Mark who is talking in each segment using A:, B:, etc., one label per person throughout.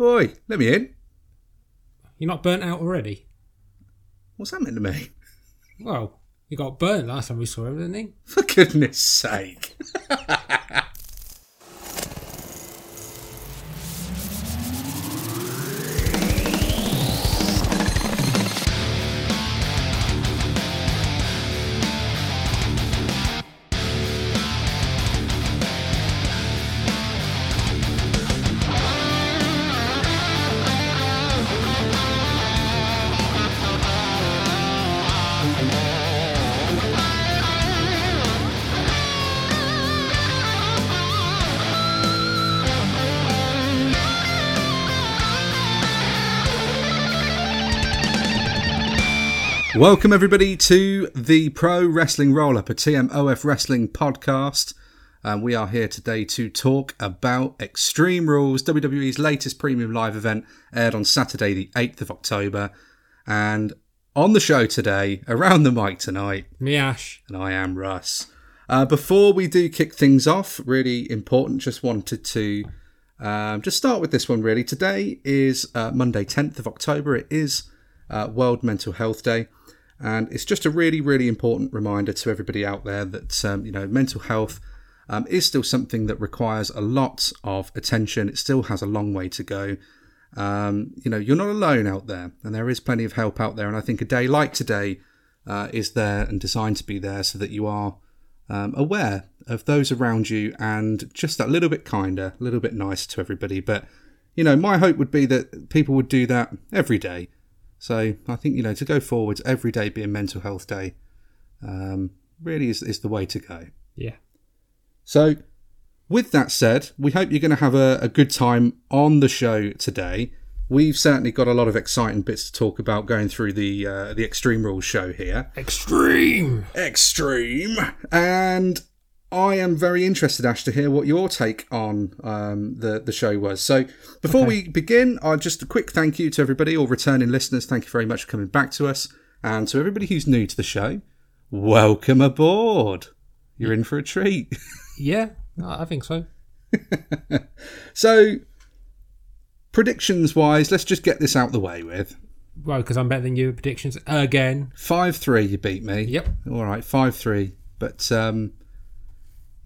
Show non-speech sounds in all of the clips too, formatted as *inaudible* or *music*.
A: Oi, let me in.
B: You're not burnt out already?
A: What's that meant to me?
B: Well, you got burnt last time we saw him, didn't he?
A: For goodness sake. *laughs* Welcome, everybody, to the Pro Wrestling Roll Up, a TMOF Wrestling podcast. Um, we are here today to talk about Extreme Rules, WWE's latest premium live event, aired on Saturday, the 8th of October. And on the show today, around the mic tonight,
B: Me, Ash.
A: and I am Russ. Uh, before we do kick things off, really important, just wanted to um, just start with this one really. Today is uh, Monday, 10th of October. It is uh, World Mental Health Day. And it's just a really, really important reminder to everybody out there that, um, you know, mental health um, is still something that requires a lot of attention. It still has a long way to go. Um, you know, you're not alone out there, and there is plenty of help out there. And I think a day like today uh, is there and designed to be there so that you are um, aware of those around you and just a little bit kinder, a little bit nicer to everybody. But, you know, my hope would be that people would do that every day. So I think, you know, to go forwards, every day being Mental Health Day um, really is, is the way to go.
B: Yeah.
A: So, with that said, we hope you're going to have a, a good time on the show today. We've certainly got a lot of exciting bits to talk about going through the uh, the Extreme Rules show here.
B: Extreme!
A: Extreme, and I am very interested, Ash, to hear what your take on um, the the show was. So, before we begin, uh, just a quick thank you to everybody, all returning listeners. Thank you very much for coming back to us, and to everybody who's new to the show, welcome aboard. You're in for a treat.
B: Yeah, I think so. *laughs*
A: So, predictions wise, let's just get this out the way with.
B: Well, because I'm better than you at predictions again.
A: 5 3, you beat me.
B: Yep.
A: All right, 5 3. But, um,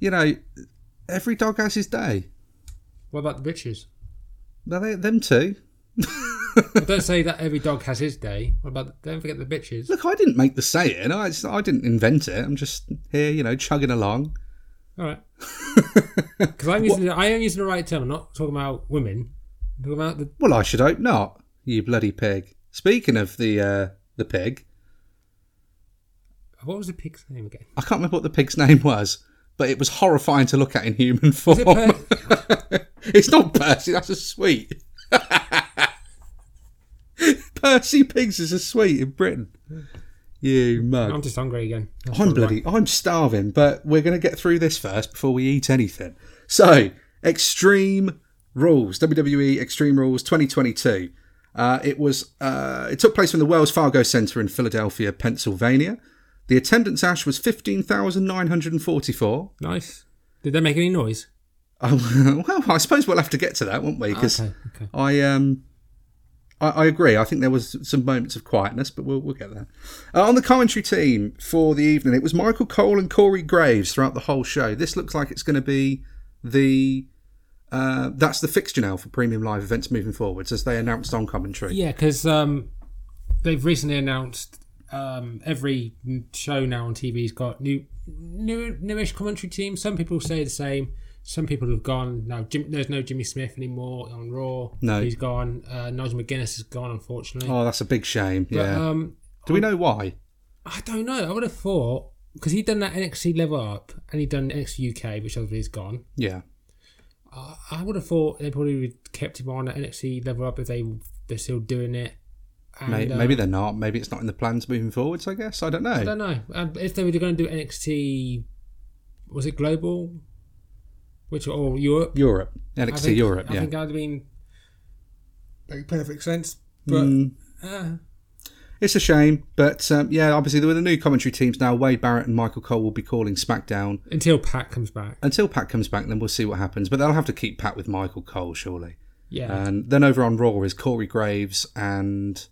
A: you know, every dog has his day.
B: What about the bitches?
A: Well, they, them too. *laughs*
B: Don't say that every dog has his day. What about? Don't forget the bitches.
A: Look, I didn't make the saying. I, I didn't invent it. I'm just here, you know, chugging along.
B: All right. *laughs* Because I'm using I am using the right term. I'm not talking about women. I'm talking about the
A: Well, I should hope not, you bloody pig. Speaking of the uh, the pig,
B: what was the pig's name again?
A: I can't remember what the pig's *laughs* name was, but it was horrifying to look at in human form.
B: it Per- *laughs*
A: it's not Percy, that's a sweet. *laughs* Percy Pigs is a sweet in Britain. You mug.
B: I'm just hungry again. That's
A: I'm bloody, I'm starving, but we're going to get through this first before we eat anything. So, Extreme Rules, WWE Extreme Rules 2022. Uh, it was, uh, it took place from the Wells Fargo Center in Philadelphia, Pennsylvania. The attendance ash was 15,944.
B: Nice. Did they make any noise?
A: Oh, *laughs* well, I suppose we'll have to get to that, won't we? Because
B: Okay. Okay.
A: I um I, I agree. I think there was some moments of quietness, but we'll we'll get there. Uh, on the commentary team for the evening, it was Michael Cole and Corey Graves throughout the whole show. This looks like it's going to be the uh, that's the fixture now for premium live events moving forwards, as they announced on commentary.
B: Yeah, because um, they've recently announced um, every show now on TV's got new, new, newish commentary team. Some people say the same. Some people have gone now. Jim, there's no Jimmy Smith anymore on Raw.
A: No.
B: he's gone. Uh, Nigel McGuinness is gone, unfortunately.
A: Oh, that's a big shame.
B: but,
A: Yeah.
B: um,
A: Do we know why?
B: I don't know. I would have thought because he'd done that NXT level up and he'd done NXT UK, which obviously is gone.
A: Yeah.
B: I, I would have thought they probably would kept him on at NXT level up if they they're still doing it. And,
A: Maybe,
B: uh,
A: maybe they're not. Maybe it's not in the plans moving forwards. I guess I don't know.
B: I don't know. Um, if they were going to do NXT, was it global? Which or Europe?
A: Europe,
B: I
A: NXT
B: think-
A: Europe.
B: I
A: yeah.
B: think that'd have been make perfect sense. But
A: Mm.
B: uh,
A: It's a shame, but um, yeah, obviously there were the new commentary teams now. Wade Barrett and Michael Cole will be calling SmackDown
B: until Pat comes back,
A: until Pat comes back. Then we'll see what happens. But they'll have to keep Pat with Michael Cole, surely.
B: Yeah.
A: And then over on Raw is Corey Graves and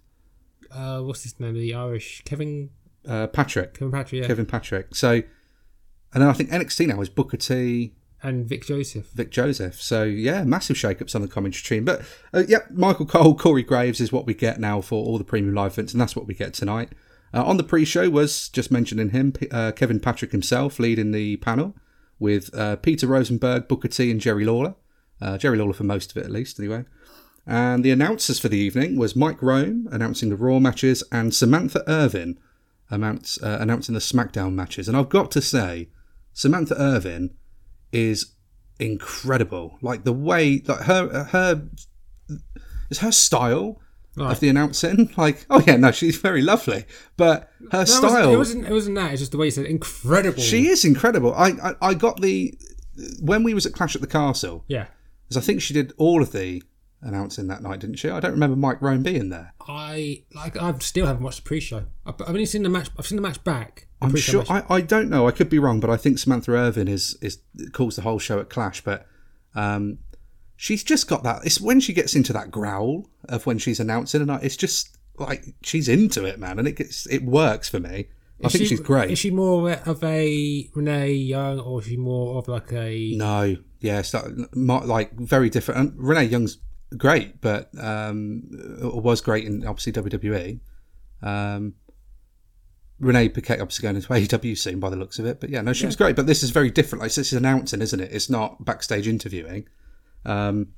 B: uh, what's his name? The Irish Kevin
A: uh, Patrick.
B: Kevin Patrick, yeah.
A: Kevin Patrick. So, and then I think NXT now is Booker T,
B: and Vic Joseph.
A: Vic Joseph. So yeah, massive shake-ups on the commentary team. But uh, yeah, Michael Cole, Corey Graves is what we get now for all the premium live events, and that's what we get tonight. Uh, on the pre-show was just mentioning him, uh, Kevin Patrick himself leading the panel with uh, Peter Rosenberg, Booker T, and Jerry Lawler. Uh, Jerry Lawler for most of it, at least, anyway. And the announcers for the evening was Mike Rome announcing the Raw matches and Samantha Irvin announce, uh, announcing the SmackDown matches. And I've got to say, Samantha Irvin is incredible. Like the way, like her, her, is her style
B: Right.
A: of the announcing. *laughs* Like, oh yeah, no, she's very lovely, but her
B: No, it
A: style.
B: wasn't, it wasn't. It wasn't that. It's just the way you said it. incredible.
A: She is incredible. I, I I got the when we was at Clash at the Castle,
B: Yeah.
A: because I think she did all of the announcing that night, didn't she? I don't remember Mike Rome being there.
B: I like. I still haven't watched the pre-show. I've, I've only seen the match. I've seen the match back. the
A: I'm sure.
B: match.
A: I, I don't know. I could be wrong, but I think Samantha Irvin is is calls the whole show at Clash. But um, she's just got that. It's when she gets into that growl of when she's announcing, and I, it's just like she's into it, man, and it gets it works for me. I
B: Is
A: think
B: she-
A: she's great.
B: Is she more of a Renee Young, or is she more of like a?
A: No, yeah, like, like very different. And Renee Young's great, but um, was great in obviously WWE. Um, Renee Paquette obviously going into *laughs* AEW soon by the looks of it, but yeah, no, she was great. But this is very different. Like this is announcing, isn't it? It's not backstage interviewing. Um,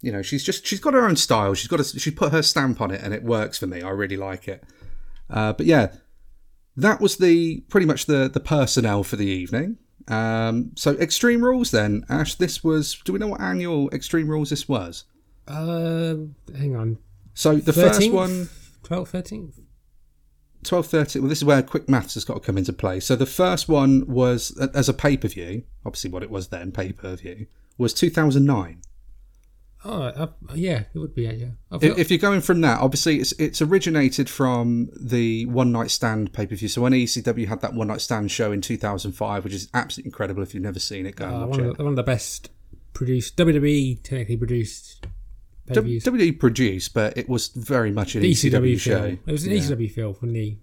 A: you know, she's just she's got her own style. She's got a, she put her stamp on it, and it works for me. I really like it. Uh, but yeah, that was the pretty much the the personnel for the evening. Um, so Extreme Rules then, Ash. This was. Do we know what annual Extreme Rules this was?
B: Um, hang on.
A: So the first
B: 13th?
A: one,
B: 12th, 13th?
A: 12, 13. Well, this is where quick maths has got to come into play. So the first one was uh, as a pay per view. Obviously, what it was then, pay per view, was 2009.
B: Oh, uh, yeah, it would be. Yeah,
A: If, you're going from that, obviously it's it's originated from the one night stand pay per view. So when ECW had that one night stand show in 2005, which is absolutely incredible. If you've never seen it, go and
B: uh,
A: watch
B: one, of the, one of the best produced WWE technically produced pay-per-views.
A: WWE produced, but it was very much an
B: the
A: ECW,
B: ECW
A: show.
B: It was an
A: Yeah.
B: ECW film from the.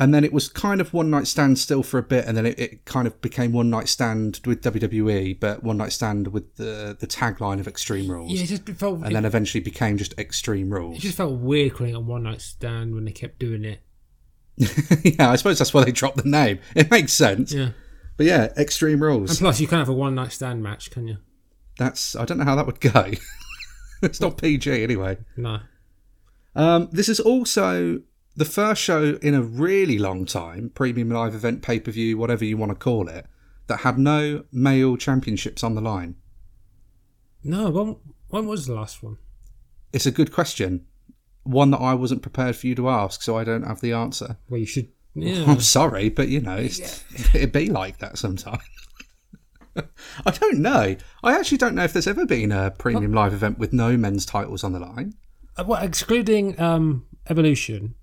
A: And then it was kind of one night stand still for a bit, and then it, it kind of became one night stand with WWE, but one night stand with the the tagline of Extreme Rules,
B: Yeah, it just felt.
A: and
B: it,
A: then eventually became just Extreme Rules.
B: it just felt weird calling it a one night stand when they kept doing it. *laughs*
A: yeah, I suppose that's why they dropped the name. It makes sense.
B: Yeah,
A: But yeah, Extreme Rules.
B: and plus you can't have a one night stand match, can you?
A: That's I don't know how that would go. *laughs* *laughs* it's not PG anyway.
B: No.
A: Um, this is also the first show in a really long time, premium live event, pay per view, whatever you want to call it, that had no male championships on the line.
B: No, when, when was the last one?
A: It's a good question, one that I wasn't prepared for you to ask, so I don't have the answer.
B: Well, you should. *laughs* Yeah.
A: I'm sorry, but you know, it's, *laughs* it'd be like that sometimes. *laughs* I don't know. I actually don't know if there's ever been a premium live event with no men's titles on the line.
B: Uh, well, excluding um, Evolution.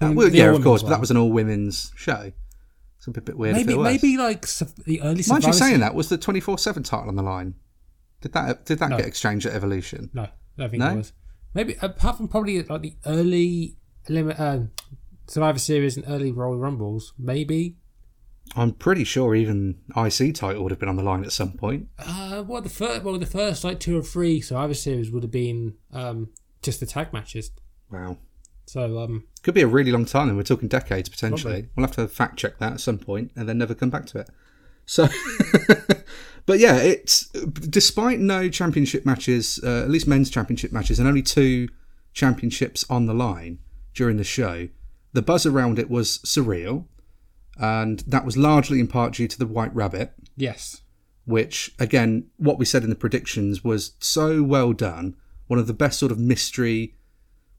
A: Uh, well, yeah, of course, but that was an all women's show. It's a bit, bit weird.
B: Maybe, maybe like su- the early.
A: Mind you saying that was the twenty four seven title on the line. Did that did that
B: No.
A: get exchanged at Evolution?
B: No, I don't think
A: No?
B: it was. Maybe apart from probably like the early limit um, Survivor Series and early Royal Rumbles, maybe.
A: I'm pretty sure even IC title would have been on the line at some point.
B: Uh, well, the first, well, the first like two or three Survivor Series would have been um, just the tag matches.
A: Wow,
B: So um,
A: could be a really long time. And we're talking decades potentially.
B: Probably.
A: We'll have to fact check that at some point and then never come back to it. So, *laughs* but yeah, it's despite no championship matches, uh, at least men's championship matches, and only two championships on the line during the show. The buzz around it was surreal, and that was largely in part due to the White Rabbit.
B: yes,
A: which again what we said in the predictions was so well done one of the best sort of mystery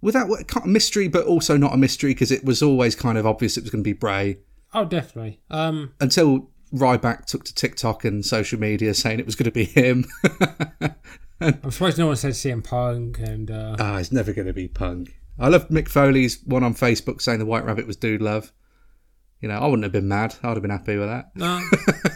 A: without kind of mystery but also not a mystery because it was always kind of obvious it was going to be bray
B: oh, definitely. Um,
A: until ryback took to tiktok and social media saying it was going to be him *laughs*
B: I'm surprised no one said CM Punk and uh,
A: ah it's never going to be punk i love mick foley's one on facebook saying the white rabbit was dude love You know, I wouldn't have been mad. I'd have been happy with that.
B: No,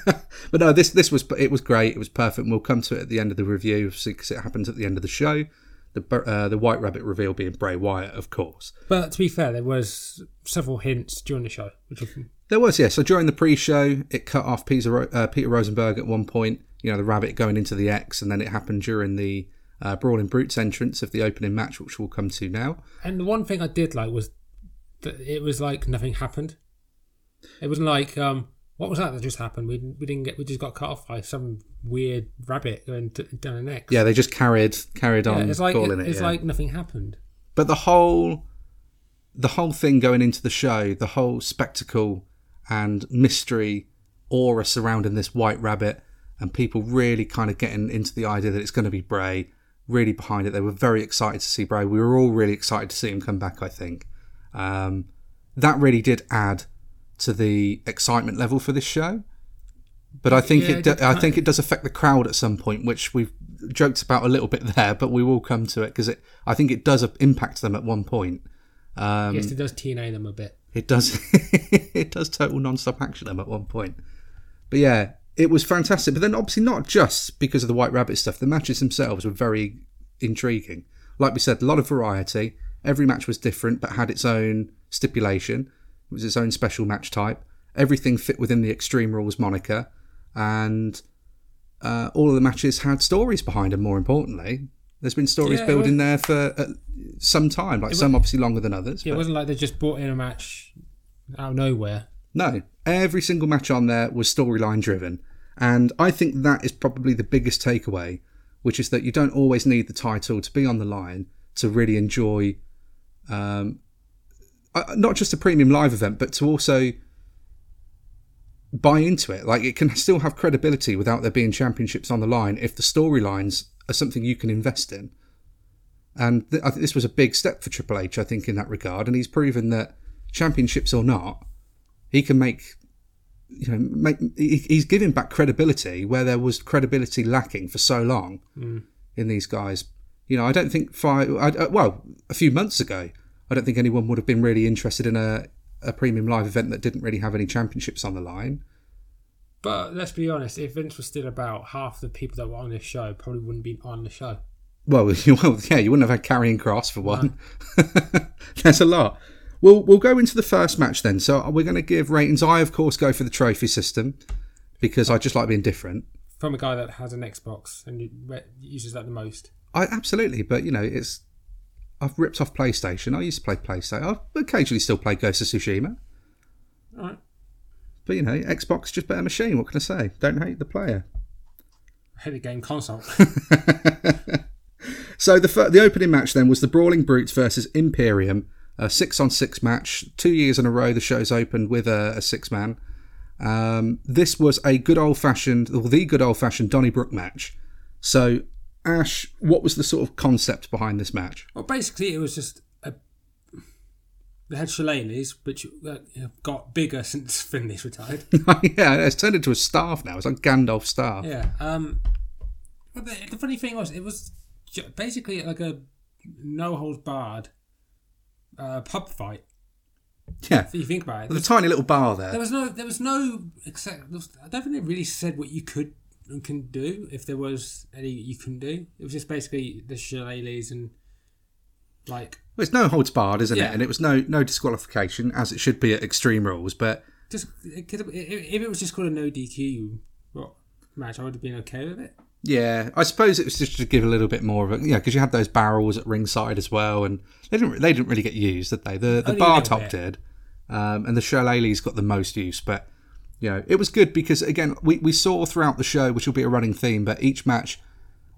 B: *laughs*
A: But no, this this was it was great. It was perfect. And we'll come to it at the end of the review because it happens at the end of the show. The uh, the White Rabbit reveal being Bray Wyatt, of course.
B: but to be fair, there was several hints during the show, which was,
A: There was, yeah. So during the pre-show, it cut off Peter, uh, Peter Rosenberg at one point. You know, the rabbit going into the X, and then it happened during the uh, Brawling Brutes entrance of the opening match, which we'll come to now.
B: and the one thing I did like was that it was like nothing happened. It wasn't like um, what was that that just happened? We we didn't get we just got cut off by some weird rabbit going d- down the neck.
A: Yeah, they just carried carried on.
B: Yeah, it's like
A: calling it.
B: it's
A: yeah.
B: like nothing happened.
A: but the whole the whole thing going into the show, the whole spectacle and mystery aura surrounding this white rabbit, and people really kind of getting into the idea that it's going to be Bray, really behind it. They were very excited to see Bray. We were all really excited to see him come back. I think um, that really did add to the excitement level for this show. But I think
B: Yeah,
A: it, do, I think it does affect the crowd at some point, which we've joked about a little bit there, but we will come to it because it. I think it does impact them at one point. Um,
B: yes, it does TNA them a bit.
A: it does. *laughs* it does total non-stop action them at one point. But yeah, it was fantastic. But then obviously not just because of the White Rabbit stuff. The matches themselves were very intriguing. Like we said, a lot of variety. Every match was different, but had its own stipulation. It was its own special match type. Everything fit within the Extreme Rules moniker, and uh, all of the matches had stories behind them. More importantly, there's been stories
B: Yeah,
A: building there for uh, some time. Like some obviously longer than others.
B: Yeah, it wasn't like they just brought in a match out of nowhere.
A: no, every single match on there was storyline driven. And I think that is probably the biggest takeaway, which is that you don't always need the title to be on the line to really enjoy um, not just a premium live event, but to also buy into it. Like it can still have credibility without there being championships on the line if the storylines are something you can invest in. And th- I think this was a big step for Triple H, I think, in that regard. And he's proven that championships or not, he can make, you know, make. he- He's giving back credibility where there was credibility lacking for so long in these guys. You know, I don't think five. I, uh, well, a few months ago, I don't think anyone would have been really interested in a a premium live event that didn't really have any championships on the line.
B: But let's be honest, if Vince was still about, half the people that were on this show probably wouldn't be on the show.
A: Well, *laughs* well, yeah, you wouldn't have had Karrion Kross for one. *laughs* That's a lot. We'll we'll go into the first match then. So we're going to give ratings. I of course go for the trophy system because I just like being different.
B: From a guy that has an Xbox and uses that the most.
A: I absolutely, but you know, it's I've ripped off PlayStation. I used to play PlayStation. I occasionally still play Ghost of Tsushima, but you know, Xbox just better machine. What can I say? Don't hate the player.
B: I hate the game console. *laughs*
A: So the fir- the opening match then was the Brawling Brutes versus Imperium, a six on six match. Two years in a row, the show's opened with a, a six man. Um, this was a good old fashioned, or the good old fashioned Donnybrook match. So, Ash, what was the sort of concept behind this match?
B: well, basically, it was just a. They had shillelaghs, which uh, got bigger *laughs* since Finlay's retired. *laughs*
A: yeah, it's turned into a staff now. It's like Gandalf staff.
B: Yeah. Um. But the, the funny thing was, it was basically like a no holds barred uh, pub fight.
A: Yeah,
B: If you think about it,
A: with a tiny little bar there.
B: there was no, there was no. Except, I don't think they really said what you could and can do. If there was any you can do, it was just basically the shillelaghs and like
A: Well, it's no holds barred, isn't
B: Yeah.
A: it? And it was no no disqualification as it should be at Extreme Rules. But
B: just it have, if it was just called a no DQ what, match, I would have been okay with it.
A: Yeah, I suppose it was just to give a little bit more of a yeah, because you had those barrels at ringside as well, and they didn't they didn't really get used, did they? The the
B: Only
A: bar top
B: bit.
A: did, um, and the shillelaghs got the most use. But you know, it was good because again, we we saw throughout the show, which will be a running theme, but each match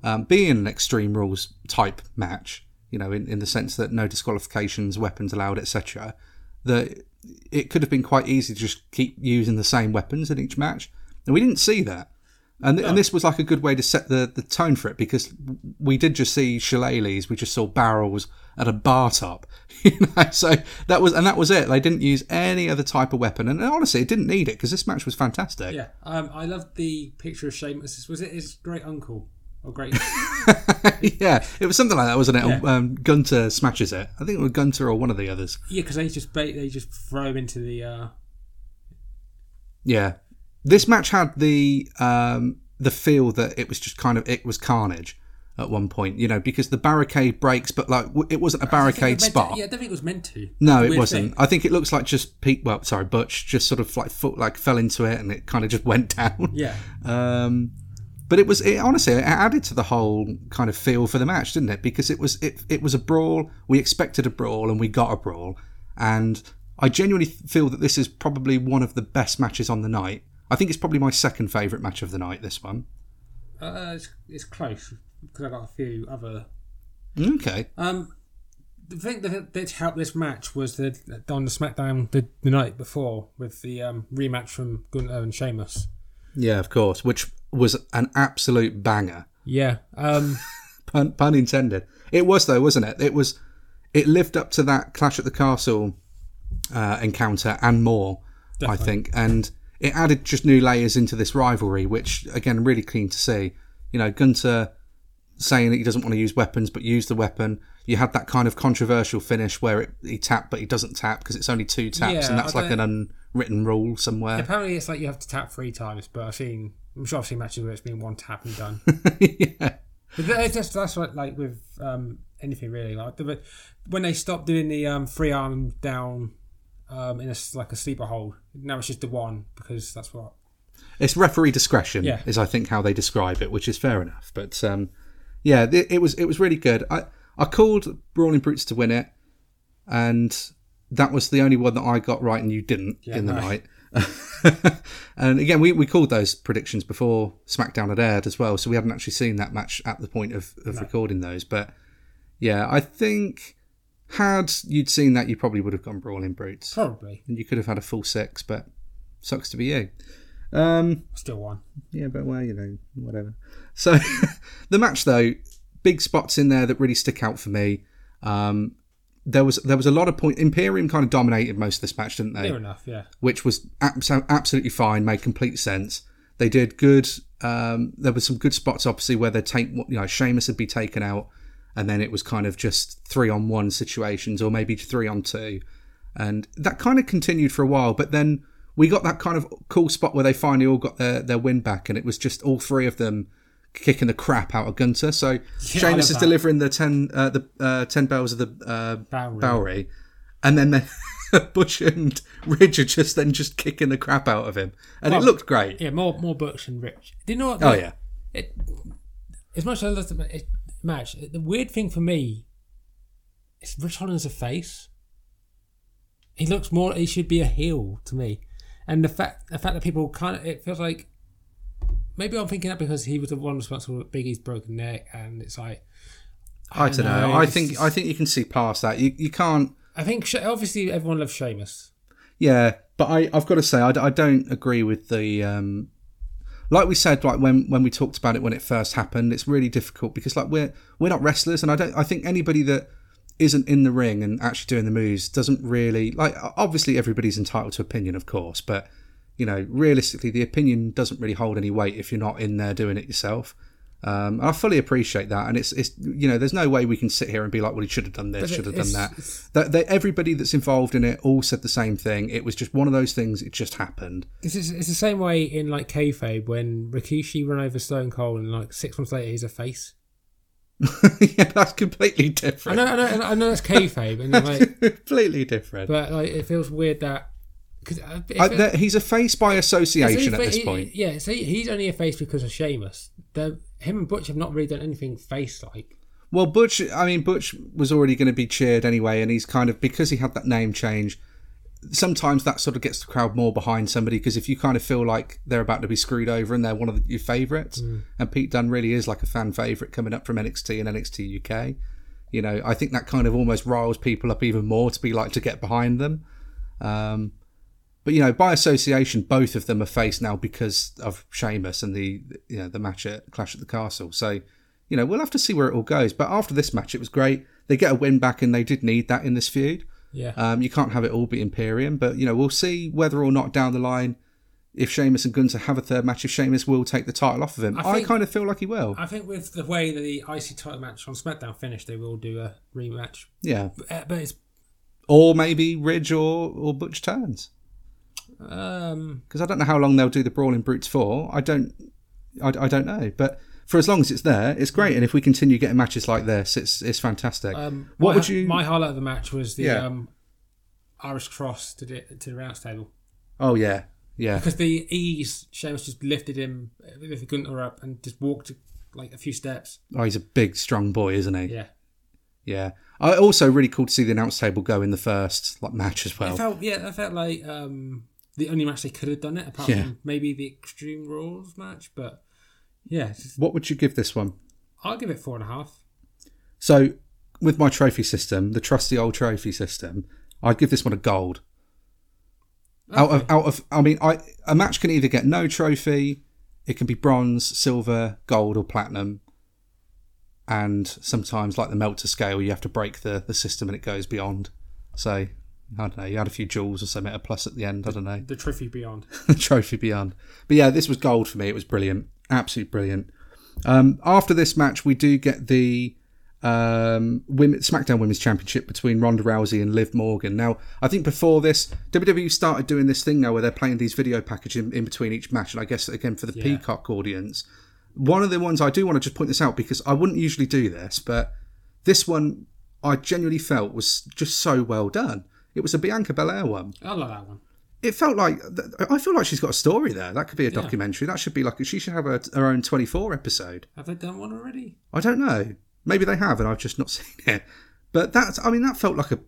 A: um, being an extreme rules type match, you know, in, in the sense that no disqualifications, weapons allowed, etc. That it could have been quite easy to just keep using the same weapons in each match, and we didn't see that. And, and this was like a good way to set the, the tone for it because we did just see shillelaghs, we just saw barrels at a bar top, *laughs* you know. So that was and that was it. They didn't use any other type of weapon, and honestly, it didn't need it because this match was fantastic.
B: Yeah, um, I loved the picture of Sheamus. Was it his great uncle or great? *laughs*
A: yeah, it was something like that, wasn't it?
B: Yeah.
A: Um, Gunther smashes it. I think it was Gunther or one of the others.
B: yeah, because they just ba- they just throw him into the uh,
A: Yeah, this match had the um, the feel that it was just kind of it was carnage at one point, you know, because the barricade breaks, but like it wasn't a barricade spot.
B: To, yeah, I don't think it was meant to.
A: No, it wasn't.
B: thing.
A: I think it looks like just Pete. Well, sorry, Butch just sort of like foot like fell into it, and it kind of just *laughs* went down.
B: Yeah.
A: Um, but it was it, honestly it added to the whole kind of feel for the match, didn't it? Because it was it it was a brawl. We expected a brawl, and we got a brawl. And I genuinely feel that this is probably one of the best matches on the night. I think it's probably my second favourite match of the night. This one.
B: Uh, it's, it's close because I got a few other.
A: Okay.
B: Um, the thing that that helped this match was the on the SmackDown the, the night before with the um, rematch from Gunther and Sheamus.
A: Yeah, of course. Which was an absolute banger.
B: Yeah. Um, *laughs*
A: pun, pun intended. It was though, wasn't it? It was. It lived up to that Clash at the Castle uh, encounter and more, I think, and it added just new layers into this rivalry, which again, really keen to see. You know, Gunther saying that he doesn't want to use weapons, but use the weapon. You had that kind of controversial finish where it, he tapped, but he doesn't tap because it's only two taps,
B: Yeah,
A: and that's like an unwritten rule somewhere.
B: apparently, it's like you have to tap three times, but I've seen I'm sure I've seen matches where it's been one tap and done. *laughs*
A: yeah.
B: But it's just that's what like with um, anything really like the, when they stopped doing the um, free arm down um, in a like a sleeper hold. Now it's just the one because that's what.
A: It's referee discretion,
B: Yeah.
A: is I think how they describe it, which is fair enough. But um, yeah, it, it was it was really good. I I called Brawling Brutes to win it, and that was the only one that I got right, and you didn't in the
B: no.
A: night. *laughs* and again, we, we called those predictions before SmackDown had aired as well, so we hadn't actually seen that match at the point of, of recording those. But yeah, I think had you'd seen that, you probably would have gone Brawling Brutes,
B: Probably
A: and you could have had a full six. But sucks to be you. Um,
B: still one.
A: yeah, but well, you know, whatever. So *laughs* the match though, big spots in there that really stick out for me. Um, there was there was a lot of point. Imperium kind of dominated most of this match, didn't they?
B: Fair enough. Yeah.
A: Which was abs- absolutely fine, made complete sense. They did good. Um, there were some good spots, obviously, where they take you know Sheamus would be taken out, and then it was kind of just three on one situations, or maybe three on two, and that kind of continued for a while. But then we got that kind of cool spot where they finally all got their, their win back, and it was just all three of them kicking the crap out of Gunther. So Sheamus
B: love
A: is
B: that.
A: delivering the ten uh, the uh, ten bells of the uh,
B: Bodhrán.
A: Bodhrán, and then they, *laughs* Butch and Ridge are just then just kicking the crap out of him, and it looked great.
B: Yeah. More more books and rich. Do you know what?
A: Oh yeah,
B: It, as much as I love the it- match, the weird thing for me is Ridge Holland's a face. He looks more. He should be a heel to me, and the fact the fact that people kind of it feels like maybe I'm thinking that because he was the one responsible for Biggie's broken neck, and it's like
A: I don't know. I think I think you can see past that. You you can't.
B: I think obviously everyone loves Sheamus.
A: Yeah, but I I've got to say I, I don't agree with the. Um, like we said, like when when we talked about it when it first happened, it's really difficult because like we're we're not wrestlers, and I don't. I think anybody that isn't in the ring and actually doing the moves doesn't really like. Obviously, everybody's entitled to opinion, of course, but you know, realistically, the opinion doesn't really hold any weight if you're not in there doing it yourself. Um, I fully appreciate that, and it's it's you know, there's no way we can sit here and be like, well, he should have done this, should have done that. That, that everybody that's involved in it all said the same thing. It was just one of those things. It just happened.
B: This is it's the same way in like kayfabe when Rikishi ran over Stone Cold and like six months later he's a face. *laughs*
A: yeah, that's completely different.
B: I know, I know, I know that's kayfabe, and like, *laughs*
A: completely different.
B: but like it feels weird that because
A: I, he's a face by association at this point.
B: Yeah, so he's only a face because of Sheamus. The, him and Butch have not really done anything face like.
A: Well, Butch, I mean, Butch was already going to be cheered anyway, and he's kind of because he had that name change. Sometimes that sort of gets the crowd more behind somebody because if you kind of feel like they're about to be screwed over and they're one of your favourites, and Pete Dunne really is like a fan favourite coming up from NXT and NXT UK, you know, I think that kind of almost riles people up even more to be like to get behind them. Um, but you know, by association, both of them are faced now because of Sheamus and the you know the match at Clash at the Castle. So you know, we'll have to see where it all goes. But after this match, it was great. They get a win back, and they did need that in this feud.
B: Yeah,
A: Um, you can't have it all be Imperium, but you know, we'll see whether or not down the line, if Sheamus and Gunther have a third match, if Sheamus will take the title off of him. I,
B: think-
A: kind of feel like he will.
B: I think with the way that the IC title match on SmackDown finished, they will do a rematch.
A: yeah,
B: Uh, but it's
A: or maybe Ridge or or Butch turns.
B: Um,
A: because I don't know how long they'll do the Brawling Brutes for. I don't, I, I don't know. But for as long as it's there, it's great. And if we continue getting matches like this, it's it's fantastic.
B: um,
A: what
B: my,
A: would you?
B: My highlight of the match was the
A: Yeah.
B: um, Irish cross to the to the rounds table
A: oh yeah, yeah,
B: because the ease Sheamus just lifted him, lifted Gunther up, and just walked like a few steps.
A: oh he's a big, strong boy, isn't he?
B: Yeah,
A: Yeah. I also really cool to see the announce table go in the first like match as well.
B: felt yeah, I felt like um, the only match they could have done it apart
A: Yeah.
B: from maybe the Extreme Rules match, but yeah, just-
A: What would you give this one?
B: I'll give it four and a half.
A: So with my trophy system, the trusty old trophy system, I'd give this one a gold. Out of out of I mean, I a match can either get no trophy, it can be bronze, silver, gold, or platinum. And sometimes, like the Meltzer scale, you have to break the, the system and it goes beyond. So I don't know. You had a few jewels or something, a plus at the end. I don't know.
B: The trophy beyond. *laughs*
A: the trophy beyond. But yeah, this was gold for me. It was brilliant, absolutely brilliant. Um, after this match, we do get the um, women, SmackDown Women's Championship between Ronda Rousey and Liv Morgan. Now, I think before this, WWE started doing this thing now where they're playing these video packages in, in between each match, and I guess again for the
B: Yeah.
A: Peacock audience. One of the ones I do want to just point this out because I wouldn't usually do this, but this one I genuinely felt was just so well done. It was a Bianca Belair one
B: I love that one.
A: it felt like I feel like she's got a story there. That could be a documentary. That should be like she should have her, her own twenty four episode.
B: Have they done one already?
A: I don't know. Maybe they have, and I've just not *laughs* seen it. But that's I mean that felt like a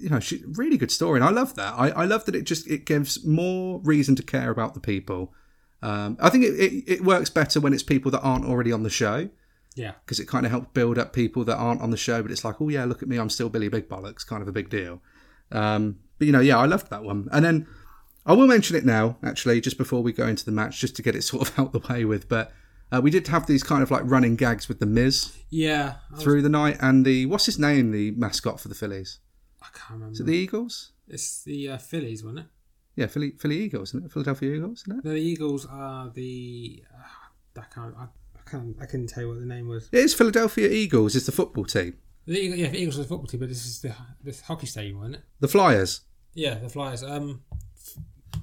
A: you know she, really good story, and I love that. I, I love that it just it gives more reason to care about the people. Um, I think it, it, it works better when it's people that aren't already on the show
B: Yeah.
A: because it kind of helps build up people that aren't on the show. But it's like, oh yeah, look at me, I'm still Billy Big Bollocks, kind of a big deal. Um, but you know, yeah, I loved that one. And then I will mention it now, actually, just before we go into the match, just to get it *laughs* sort of out the way with. But uh, we did have these kind of like running gags with the Miz
B: Yeah. Was-
A: through the night, and the what's his name, the mascot for the Phillies?
B: I can't remember.
A: Is it the Eagles?
B: It's the uh, Phillies, wasn't it?
A: Yeah, Philly, Philly Eagles, isn't it? Philadelphia Eagles, isn't it?
B: The Eagles are the. Uh, I can't. I, I can't. I couldn't tell you what the name was.
A: It is Philadelphia Eagles. Is the football team
B: The Eagle, yeah, the Eagles are the football team, but this is the this hockey stadium, wasn't it?
A: the Flyers?
B: Yeah, the Flyers. Um,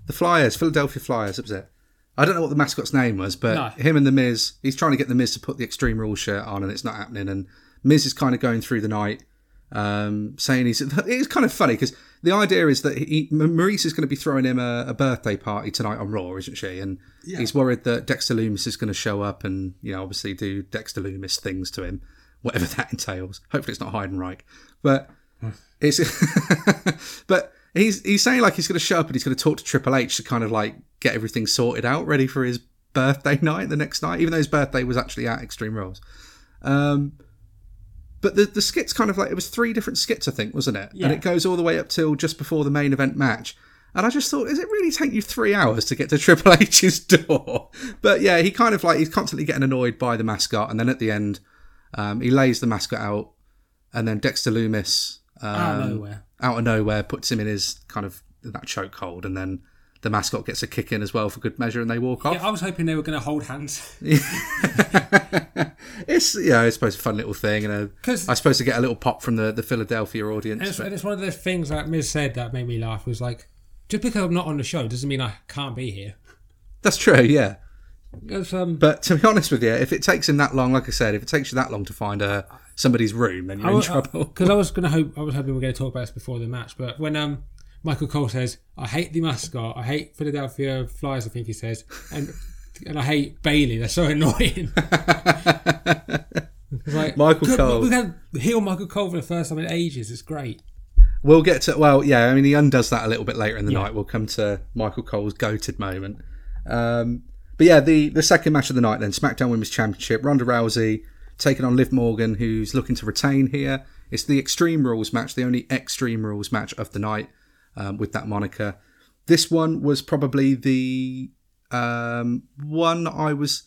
A: The Flyers, Philadelphia Flyers. That was it. I don't know what the mascot's name was, but
B: No.
A: him and the Miz, he's trying to get the Miz to put the Extreme Rules shirt on, and it's not happening. And Miz is kind of going through the night, um, saying he's. It's kind of funny because the idea is that he, Maryse is going to be throwing him a, a birthday party tonight on Raw, isn't she? And he's worried that Dexter Lumis is going to show up and you know obviously do Dexter Lumis things to him, whatever *laughs* that entails. Hopefully, it's not Heidenreich, but it's. *laughs* but he's he's saying like he's going to show up and he's going to talk to Triple H to kind of like get everything sorted out, ready for his birthday *laughs* night the next night, even though his birthday was actually at Extreme Rules. Um, but the the skits kind of like it was three different skits, I think, wasn't it?
B: Yeah.
A: And it goes all the way up till just before the main event match. And I just thought, does it really take you three hours to get to Triple H's door? But yeah, he kind of like he's constantly getting annoyed by the mascot, and then at the end, um, he lays the mascot out, and then Dexter Lumis um,
B: out of nowhere.
A: out of nowhere puts him in his kind of that chokehold, and then the mascot gets a kick in as well for good measure, and they walk off.
B: Yeah, I was hoping they were going to hold hands. *laughs*
A: it's yeah, I suppose a fun little thing, and a, I suppose to get a little pop from the, the Philadelphia audience.
B: And it's, and it's one of the things that Miz said that made me laugh was like, just because I'm not on the show doesn't mean I can't be here.
A: that's true, yeah.
B: Um,
A: But to be honest with you, if it takes him that long, like I said, if it takes you that long to find a somebody's room, then you're in trouble.
B: Because I *laughs* was going to hope, I was hoping we were going to talk about this before the match, but when um Michael Cole says, "I hate the mascot, I hate Philadelphia Flyers," I think he says, and and I hate Bayley. They're so *laughs* annoying. *laughs* Like,
A: Michael
B: good,
A: Cole.
B: We can heal Michael Cole for the first time in ages. It's great.
A: We'll get to well, yeah. I mean, he undoes that a little bit later in the
B: Yeah.
A: night. We'll come to Michael Cole's goated moment. Um, but yeah, the the second match of the night, then SmackDown Women's Championship, Ronda Rousey taking on Liv Morgan, who's looking to retain here. It's the Extreme Rules match, the only Extreme Rules match of the night um, with that moniker. This one was probably the um, one I was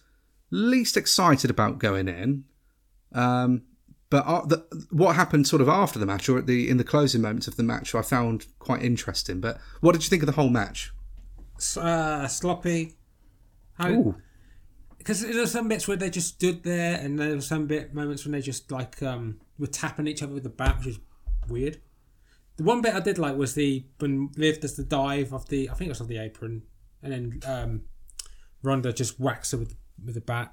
A: least excited about going in. Um, but uh, the, what happened sort of after the match, or at the in the closing moments of the match, I found quite interesting. But what did you think of the whole match?
B: Uh, sloppy. How, because there's some bits where they just stood there, and there were some bit moments when they just like um were tapping each other with the bat, which is weird. The one bit I did like was the when Liv does the dive off the I think it was off the apron, and then um, Ronda just whacks her with with a bat.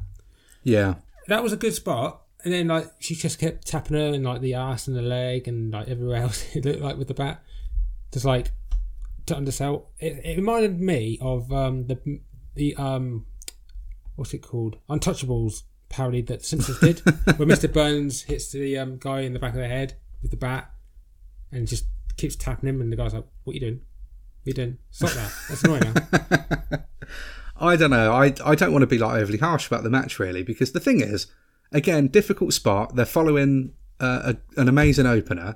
A: Yeah.
B: That was a good spot. And then like she just kept tapping her in like the ass and the leg and like everywhere *laughs* else it looked like with the bat, just like to undersell. It, it reminded me of um, the the um what's it called Untouchables parody that Simpsons did, where Mr. *laughs* Burns hits the um, guy in the back of the head with the bat and just keeps tapping him, and the guy's like, "What are you doing? What are you doing? Stop that! That's annoying." Now. *laughs*
A: I don't know. I I don't want to be like overly harsh about the match really because the thing is, again, difficult spot. They're following uh, a, an amazing opener,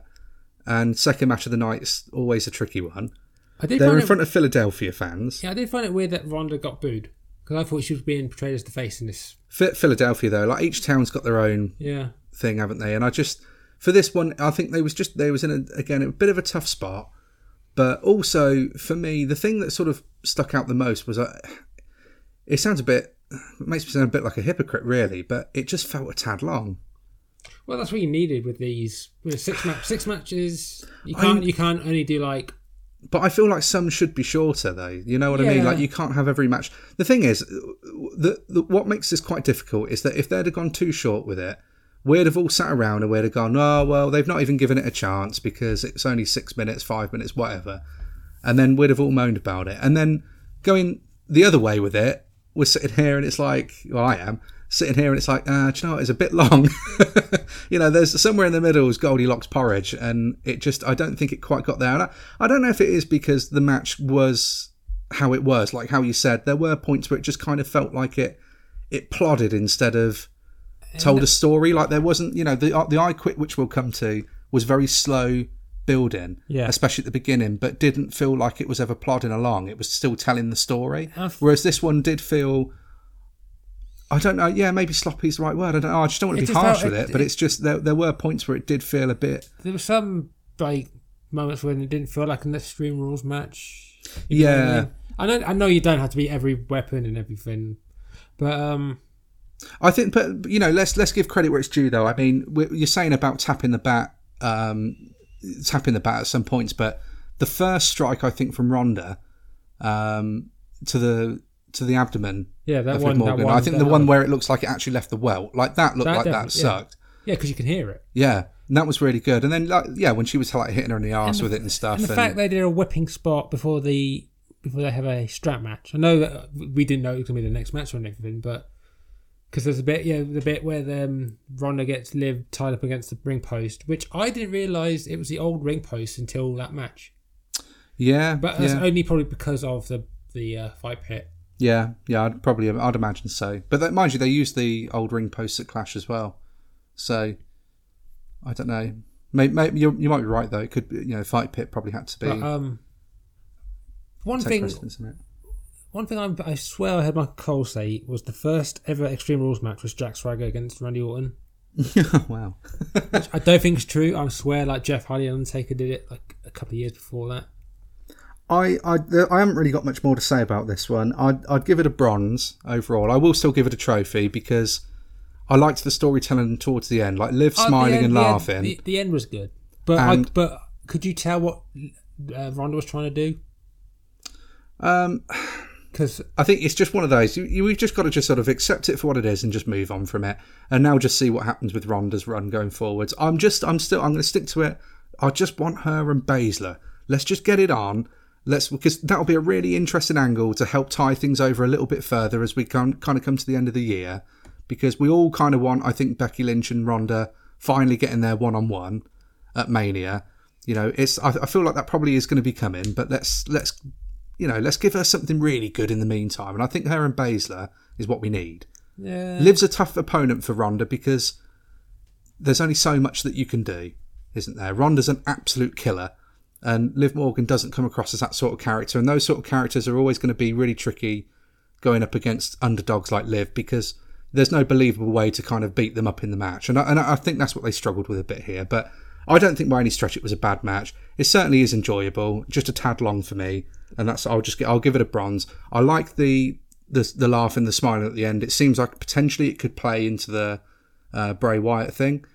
A: and second match of the night's always a tricky one.
B: I did
A: They're
B: find
A: in
B: it,
A: front of Philadelphia fans.
B: yeah, I did find it weird that Ronda got booed because I thought she was being portrayed as the face in this.
A: Phi- Philadelphia though, like each town's got their own
B: Yeah,
A: thing, haven't they? And I just for this one, I think they was just they was in a, again a bit of a tough spot, but also for me, the thing that sort of stuck out the most was uh, it sounds a bit it makes me sound a bit like a hypocrite, really, but it just felt a tad long.
B: well, that's what you needed with these with six match six matches. You can't you can't only do like
A: But I feel like some should be shorter, though. You know what I mean? Like you can't have every match. The thing is, the, the what makes this quite difficult is that if they'd have gone too short with it, we'd have all sat around and we'd have gone, oh well, they've not even given it a chance because it's only six minutes, five minutes, whatever, and then we'd have all moaned about it. And then going the other way with it, we're sitting here and it's like, well, I am sitting here and it's like, ah, you know what? It's a bit long. *laughs* you know, there's somewhere in the middle is Goldilocks porridge, and it just, I don't think it quite got there. And I, I don't know if it is because the match was how it was, like how you said, there were points where it just kind of felt like it, it plodded instead of told a story. Like there wasn't, you know, the the I Quit, which we'll come to, was very slow building,
B: Yeah.
A: especially at the beginning, but didn't feel like it was ever plodding along. It was still telling the story.
B: I've-
A: Whereas this one did feel. I don't know. Yeah, maybe sloppy is the right word. I don't know. I just don't want to
B: It
A: be harsh
B: felt-
A: with
B: it-
A: it, but it's just there. There were points where it did feel a bit.
B: there were some like moments when it didn't feel like an extreme rules match. You know what I
A: Yeah.
B: I know I know you don't have to be every weapon and everything, but um
A: I think. But you know, let's let's give credit where it's due, though. I mean, you're saying about tapping the bat, um, tapping the bat at some points, but the first strike I think from Ronda um, to the to the abdomen
B: yeah that one,
A: Liv
B: that one
A: I think the one where it looks like it actually left the welt, like that looked
B: That
A: like that
B: yeah.
A: sucked.
B: yeah because you can hear it.
A: Yeah, and that was really good. And then, like, yeah, when she was like hitting her in the arse with it and stuff.
B: And the
A: and-
B: fact they did a whipping spot before the before they have a strap match. I know that we didn't know it was gonna be the next match or anything, but because there's a bit, yeah, the bit where the um, Ronda gets Liv tied up against the ring post, which I didn't realize it was the old ring post until that match.
A: yeah,
B: But that's
A: yeah,
B: only probably because of the the uh, fight pit.
A: Yeah, yeah. I'd probably, I'd imagine so. But that, mind you, they used the old ring posts at Clash as well. So I don't know. Maybe, maybe you you might be right though. It could, be, you know, fight pit probably had to be
B: But um, one thing,
A: precedence in it.
B: one thing I, I swear I heard Michael Cole say was the first ever Extreme Rules match was Jack Swagger against Randy Orton. *laughs*
A: wow.
B: I don't think it's true. I swear, like Jeff Hardy and Undertaker did it like a couple of years before that.
A: I, I I haven't really got much more to say about this one. I'd, I'd give it a bronze overall. I will still give it a trophy because I liked the storytelling towards the end, like Liv
B: Oh,
A: smiling
B: end-
A: and
B: the end-
A: laughing.
B: the, the end was good, but I, but could you tell what uh, Ronda was trying to do?
A: Um,
B: Because
A: I think it's just one of those. You, you, we've just got to just sort of accept it for what it is and just move on from it. And now just see what happens with Ronda's run going forwards. I'm just, I'm still, I'm going to stick to it. I just want her and Baszler. Let's just get it on. Let's because that'll be a really interesting angle to help tie things over a little bit further as we come, kind of come to the end of the year. Because we all kind of want, I think, Becky Lynch and Ronda finally getting their one on one at Mania. You know, it's I, I feel like that probably is going to be coming, but let's let's you know let's give her something really good in the meantime. And I think her and Baszler is what we need.
B: yeah,
A: Liv's a tough opponent for Ronda because there's only so much that you can do, isn't there? Ronda's an absolute killer, and Liv Morgan doesn't come across as that sort of character. And those sort of characters are always going to be really tricky going up against underdogs like Liv because there's no believable way to kind of beat them up in the match. And I, and I think that's what they struggled with a bit here. But I don't think by any stretch it was a bad match. It certainly is enjoyable, just a tad long for me, and that's I'll just get I'll give it a bronze. I like the the the laugh and the smiling at the end. It seems like potentially it could play into the uh, Bray Wyatt thing.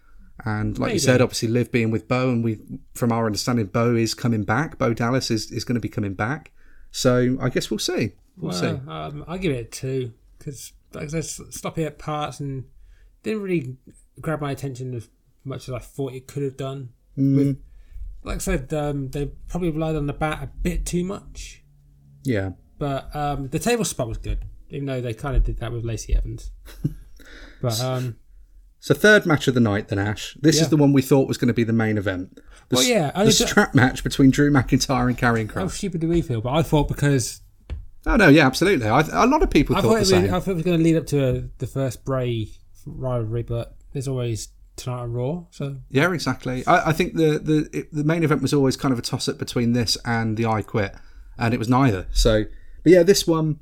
A: And like you said, obviously Liv being with Bo, and we, from our understanding, Bo is coming back. Bo Dallas is, is going to be coming back. So I guess we'll see. We'll see.
B: Um, I'll give it a two because, like I said, sloppy at parts and didn't really grab my attention as much as I thought it could have done.
A: Mm.
B: With, like I said, um, they probably relied on the bat a bit too much,
A: Yeah.
B: but um, the table spot was good, even though they kind of did that with Lacey Evans. *laughs* but um,
A: So third match of the night, then Ash. This
B: Yeah.
A: is the one we thought was going to be the main event. The,
B: Well, yeah,
A: the
B: only ju-
A: strap match between Drew McIntyre and Karrion
B: how stupid do we feel? But I thought because
A: Oh no, yeah, absolutely. I, a lot of people
B: I
A: thought
B: thought,
A: the
B: it was,
A: same.
B: I thought it was going to lead up to uh the first Bray rivalry, but there's always tonight on Raw. So
A: Yeah, exactly. I, I think the the it, the main event was always kind of a toss up between this and the I Quit, and it was neither. So, but yeah, this one,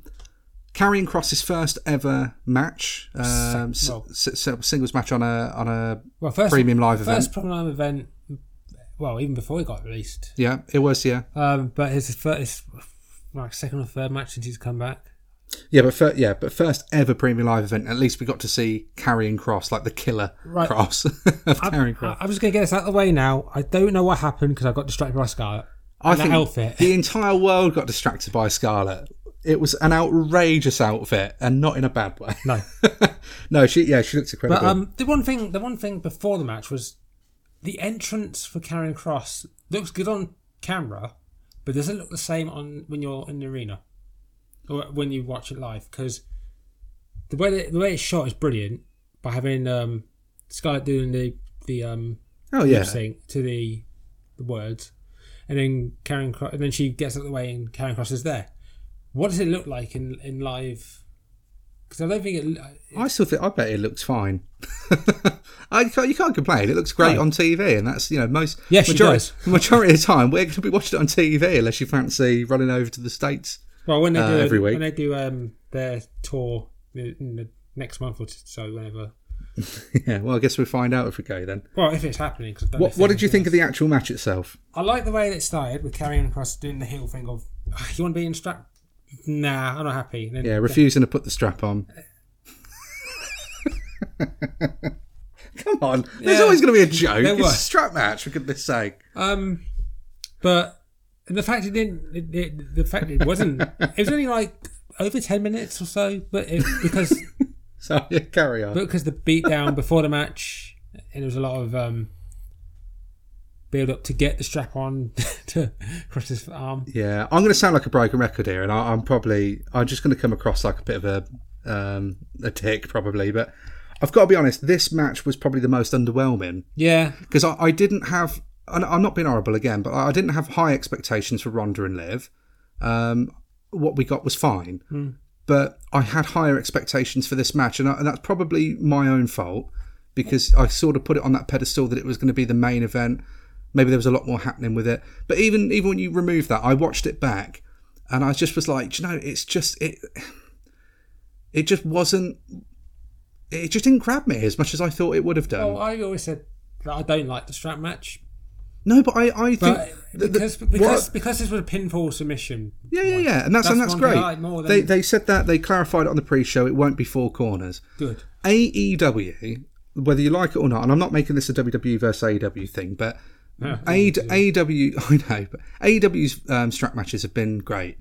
A: Karrion Kross's first ever match, um,
B: well-
A: s- s- singles match on a on a
B: well, first
A: premium live event.
B: first premium event. Well, even before he got released,
A: Yeah, it was. Yeah,
B: um, but his first, like second or third match since he's come back.
A: yeah, but fir- yeah, but first ever premium live event. At least we got to see Karrion Kross, like the killer
B: Right.
A: Cross *laughs* of Carrying
B: I,
A: Cross.
B: I'm just going to get this out of the way now. I don't know what happened because I got distracted by Scarlett.
A: I think
B: outfit.
A: the entire world got distracted by Scarlett. It was an outrageous outfit, and not in a bad way.
B: No, *laughs*
A: no, she yeah, she looks incredible.
B: but um, the one thing, the one thing before the match was the entrance for Karrion Kross looks good on camera, but doesn't look the same on when you're in the arena or when you watch it live because the way that, the way it's shot is brilliant by having um, Scarlett doing the the um,
A: oh yeah,
B: sync to the the words, and then Karrion Kross, and then she gets out of the way and Karrion Kross is there. What does it look like in in live? Because I don't think it.
A: I still think I bet it looks fine. *laughs* I can't, you can't complain. It looks great
B: No.
A: on TV, and that's you know most
B: Yes,
A: majority, *laughs* majority of the time we're going to be watching it on TV unless you fancy running over to the states.
B: Well, when they
A: uh,
B: do
A: every week.
B: when they do um their tour in the next month or so, whenever. *laughs*
A: yeah, well, I guess we'll find out if we go then.
B: Well, if it's happening. Cause I don't know
A: What What did you think of the actual match itself?
B: I like the way that it started with Karrion Kross doing the heel thing of, "Ah, you want to be in strap? Nah, I'm not happy. Then
A: Yeah, refusing to put the strap on. *laughs* Come on, there's
B: Yeah.
A: always going to be a joke.
B: There
A: It's a strap match, for goodness sake.
B: Um, but the fact it didn't, it, it, the fact it wasn't, it was only like over ten minutes or so. But it, because *laughs*
A: So yeah, carry on.
B: but because the beat down before the match, and there was a lot of um build up to get the strap on *laughs* to cross his arm.
A: Yeah, I'm going to sound like a broken record here, and I, I'm probably I'm just going to come across like a bit of a um, a tick probably, but I've got to be honest. This match was probably the most underwhelming
B: Yeah,
A: because I, I didn't have. And I'm not being horrible again, but I didn't have high expectations for Ronda and Liv. Um, what we got was fine, but I had higher expectations for this match, and, I, and that's probably my own fault because I sort of put it on that pedestal that it was going to be the main event. Maybe there was a lot more happening with it, but even even when you remove that, I watched it back, and I just was like, you know, it's just it. It just wasn't. It just didn't grab me as much as I thought it would have done.
B: well, I always said that I don't like the strap match,
A: no, but I I think
B: but
A: the- the-
B: because because
A: what-
B: because this was a pinfall submission.
A: Yeah, yeah, yeah, and that's, and
B: That's
A: that's
B: one thing
A: great.
B: I like more than-
A: they they said that they clarified it on the pre-show. It won't be four corners.
B: Good.
A: AEW, whether you like it or not, and I'm not making this a WWE versus AEW thing, but *laughs* AEW, *laughs* I know, but AEW's um, strap matches have been great.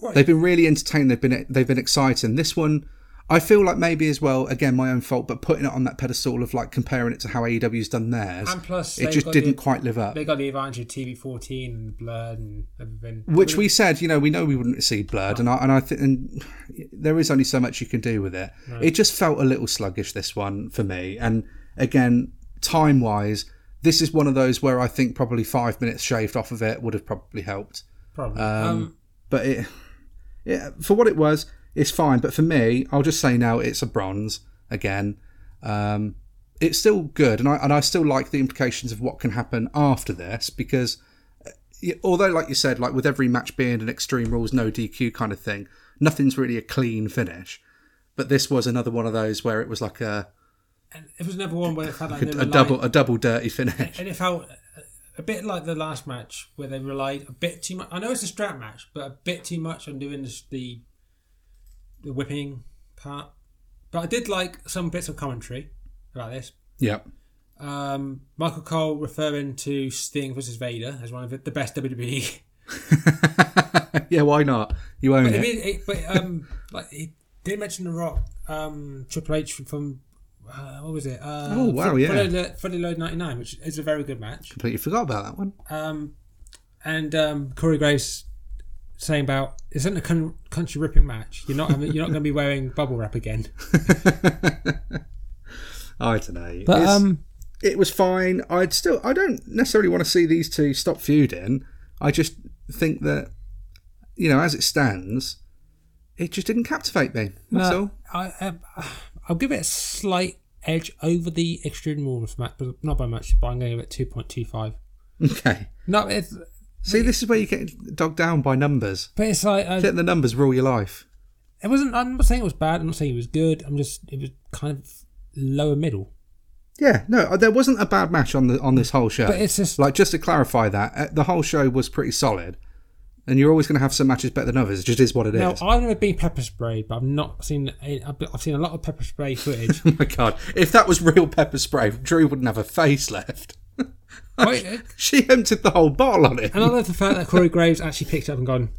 B: Right.
A: They've been really entertaining. They've been they've been exciting. This one, I feel like maybe as well. Again, my own fault, but putting it on that pedestal of like comparing it to how AEW's done theirs,
B: And plus,
A: it just didn't
B: the-
A: quite live up.
B: They got the advantage of TV14 and Blurred and everything.
A: Which we said, you know, we know we wouldn't see blood, and I and I think and there is only so much you can do with it. It just felt a little sluggish this one for me, and again, time wise, this is one of those where I think probably five minutes shaved off of it would have probably helped.
B: Probably.
A: Um,
B: um,
A: But it, yeah, for what it was, it's fine. But for me, I'll just say now it's a bronze again. Um, it's still good, and I and I still like the implications of what can happen after this because although, like you said, like with every match being an Extreme Rules no DQ kind of thing, nothing's really a clean finish. But this was another one of those where it was like a,
B: and it was another one where it felt like
A: a double a double dirty finish.
B: and it felt a bit like the last match where they relied a bit too much. I know it's a strap match, but a bit too much on doing this, the the whipping part. But I did like some bits of commentary about this.
A: Yeah,
B: Um, Michael Cole referring to Sting versus Vader as one of the best WWE. *laughs*
A: yeah, why not? You own
B: But,
A: it.
B: it, but um, like he did mention the Rock, um, Triple H from uh, what was it? Uh,
A: Oh, wow, yeah.
B: Fully Loaded '99, which is a very good match.
A: Completely forgot about that one.
B: Um, and um, Corey Graves saying about isn't a con- country ripping match. You're not having, you're not going to be wearing bubble wrap again. *laughs*
A: I don't know.
B: But
A: It's-
B: um,
A: it was fine. I'd still. I don't necessarily want to see these two stop feuding. I just think that, you know, as it stands, it just didn't captivate me. That's
B: no,
A: all.
B: I, I'll give it a slight edge over the Extreme Rules match, but not by much. But I'm going to give it two point two five.
A: Okay.
B: No, it's
A: See, this is where you get dogged down by numbers.
B: but it's like uh,
A: Let the numbers rule your life.
B: it wasn't. I'm not saying it was bad. I'm not saying it was good. I'm just it was kind of lower middle.
A: Yeah, no, there wasn't a bad match on the on this whole show.
B: But it's just
A: like just to clarify that uh, the whole show was pretty solid, and you're always going to have some matches better than others. It just is what it is.
B: now I've never been pepper sprayed, but I've not seen. I've seen a lot of pepper spray *laughs* footage.
A: oh my god! If that was real pepper spray, Drew wouldn't have a face left.
B: Wait, *laughs* uh,
A: She emptied the whole bottle on it.
B: and I love the fact that Corey *laughs* Graves actually picked it up and gone,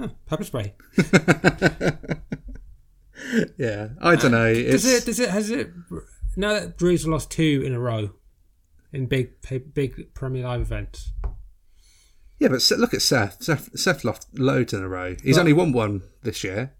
B: oh, pepper spray.
A: Yeah, I don't know. It's,
B: Does it? Does it? Has it? Now that Drew's lost two in a row in big, big Premier Live events.
A: Yeah, but look at Seth. Seth. Seth lost loads in a row. He's
B: Well-
A: only won one this year.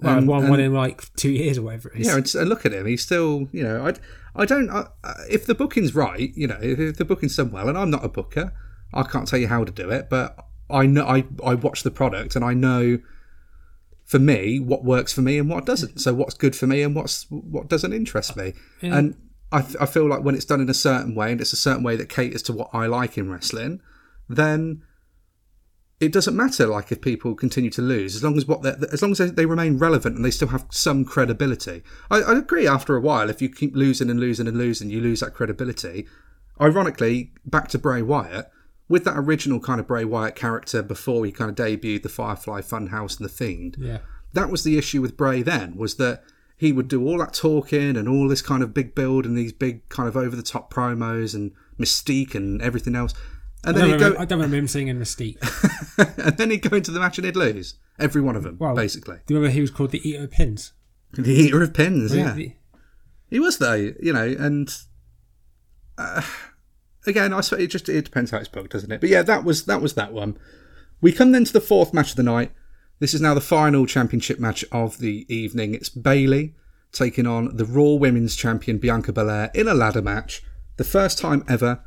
B: Well,
A: And-
B: one
A: and-
B: one in like two years or whatever it is.
A: Yeah, and, and look at him. He's still, you know, I, I don't. I, if the booking's right, you know, if, if the booking's done well, and I'm not a booker, I can't tell you how to do it, but I know I I watch the product and I know, for me, what works for me and what doesn't. So what's good for me and what's what doesn't interest me.
B: Yeah.
A: And I, I feel like when it's done in a certain way and it's a certain way that caters to what I like in wrestling, then it doesn't matter like if people continue to lose as long as what they as long as they, they remain relevant and they still have some credibility. I, I agree after a while if you keep losing and losing and losing you lose that credibility. Ironically back to Bray Wyatt with that original kind of Bray Wyatt character before he kind of debuted the Firefly Funhouse and the Fiend
B: Yeah.
A: that was the issue with Bray then was that he would do all that talking and all this kind of big build and these big kind of over the top promos and mystique and everything else and
B: I
A: then
B: remember,
A: go
B: I don't remember him singing Mystique. *laughs*
A: and then he'd go into the match and he'd lose every one of them,
B: Well,
A: basically.
B: Do you remember he was called the Eater of Pins?
A: The eater of pins, yeah.
B: The-
A: He was though, you know, and uh, again, I suppose it just it depends how it's booked, doesn't it? But yeah, that was that was that one. We come then to the fourth match of the night. This is now the final championship match of the evening. It's Bayley taking on the Raw Women's Champion Bianca Belair in a ladder match. The first time ever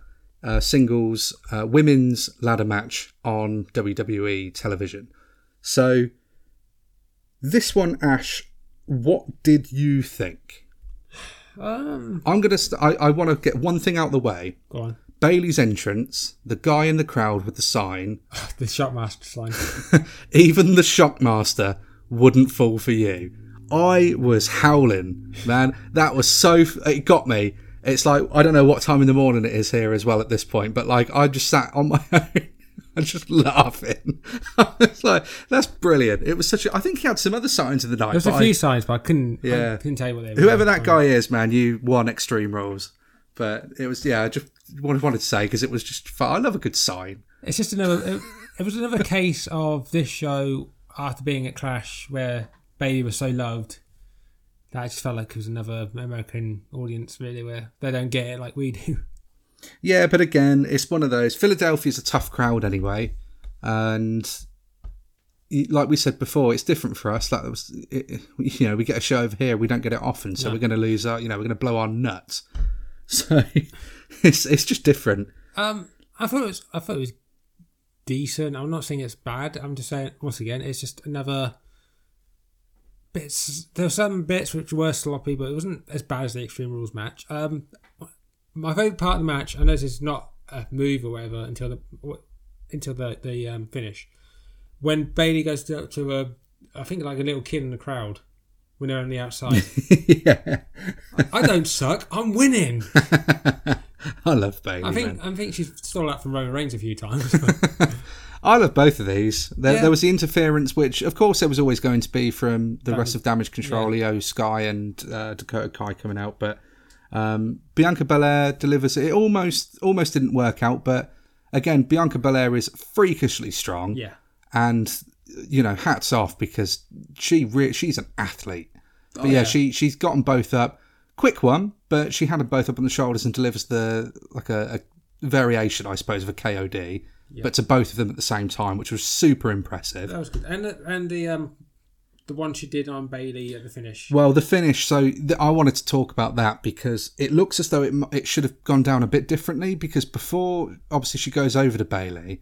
A: uh, singles uh, women's ladder match on WWE television. So this one, Ash, what did you think?
B: Um,
A: I'm gonna. St- I, I want to get one thing out the way.
B: go on.
A: Bayley's entrance, the guy in the crowd with the sign, *laughs*
B: The Shockmaster sign. *laughs*
A: even the Shockmaster wouldn't fall for you. I was howling, man. That was so. F- it got me. It's like I don't know what time in the morning it is here as well at this point, but like I just sat on my *laughs* own. and just laughing. *laughs* it's like that's brilliant. It was such a. I think he had some other signs of the night.
B: There's a few
A: I-
B: signs, but I couldn't.
A: Yeah.
B: I couldn't tell you what they were.
A: whoever that guy is, man, you won Extreme Rules. But it was yeah, I just wanted wanted to say because it was just fun. I love a good sign.
B: It's just another. It, it was another case of this show after being at Clash, where Bayley was so loved that I just felt like it was another American audience, really, where they don't get it like we do. *laughs*
A: Yeah, but again, it's one of those. Philadelphia's a tough crowd anyway, and like we said before, it's different for us. Like it was, it, you know, we get a show over here, we don't get it often, so we're going to lose our, you know, we're going to blow our nuts. *laughs* So it's it's just different.
B: Um, I thought it was. I thought it was decent. I'm not saying it's bad. I'm just saying once again, it's just another bits. There were some bits which were sloppy, but it wasn't as bad as the Extreme Rules match. Um, my favorite part of the match, I know this is not a move or whatever until the until the the um, finish, when Bayley goes to, to a, I think like a little kid in the crowd when they're on the outside. *laughs*
A: yeah,
B: I don't suck. I'm winning. *laughs*
A: I love Bayley.
B: I think
A: man.
B: I think she's stole that from Roman Reigns a few times. *laughs*
A: I love both of these. There,
B: Yeah.
A: there was the interference, which of course there was always going to be from the rest of Damage Control, IYO SKY, and uh, Dakota Kai coming out. But Um, Bianca Belair delivers it. Almost, almost didn't work out, but again, Bianca Belair is freakishly strong.
B: Yeah.
A: and you know, hats off because she re- she's an athlete. But yeah,
B: Oh, yeah.
A: she she's got them both up. Quick one, but she had them both up on the shoulders and delivers the like a, a variation, I suppose, of a KOD, but to both of them at the same time, which was super impressive.
B: That was good. And the- and the um the one she did on Bayley at the finish.
A: Well, the finish. So th- I wanted to talk about that because it looks as though it it should have gone down a bit differently. Because before, obviously, she goes over to Bayley.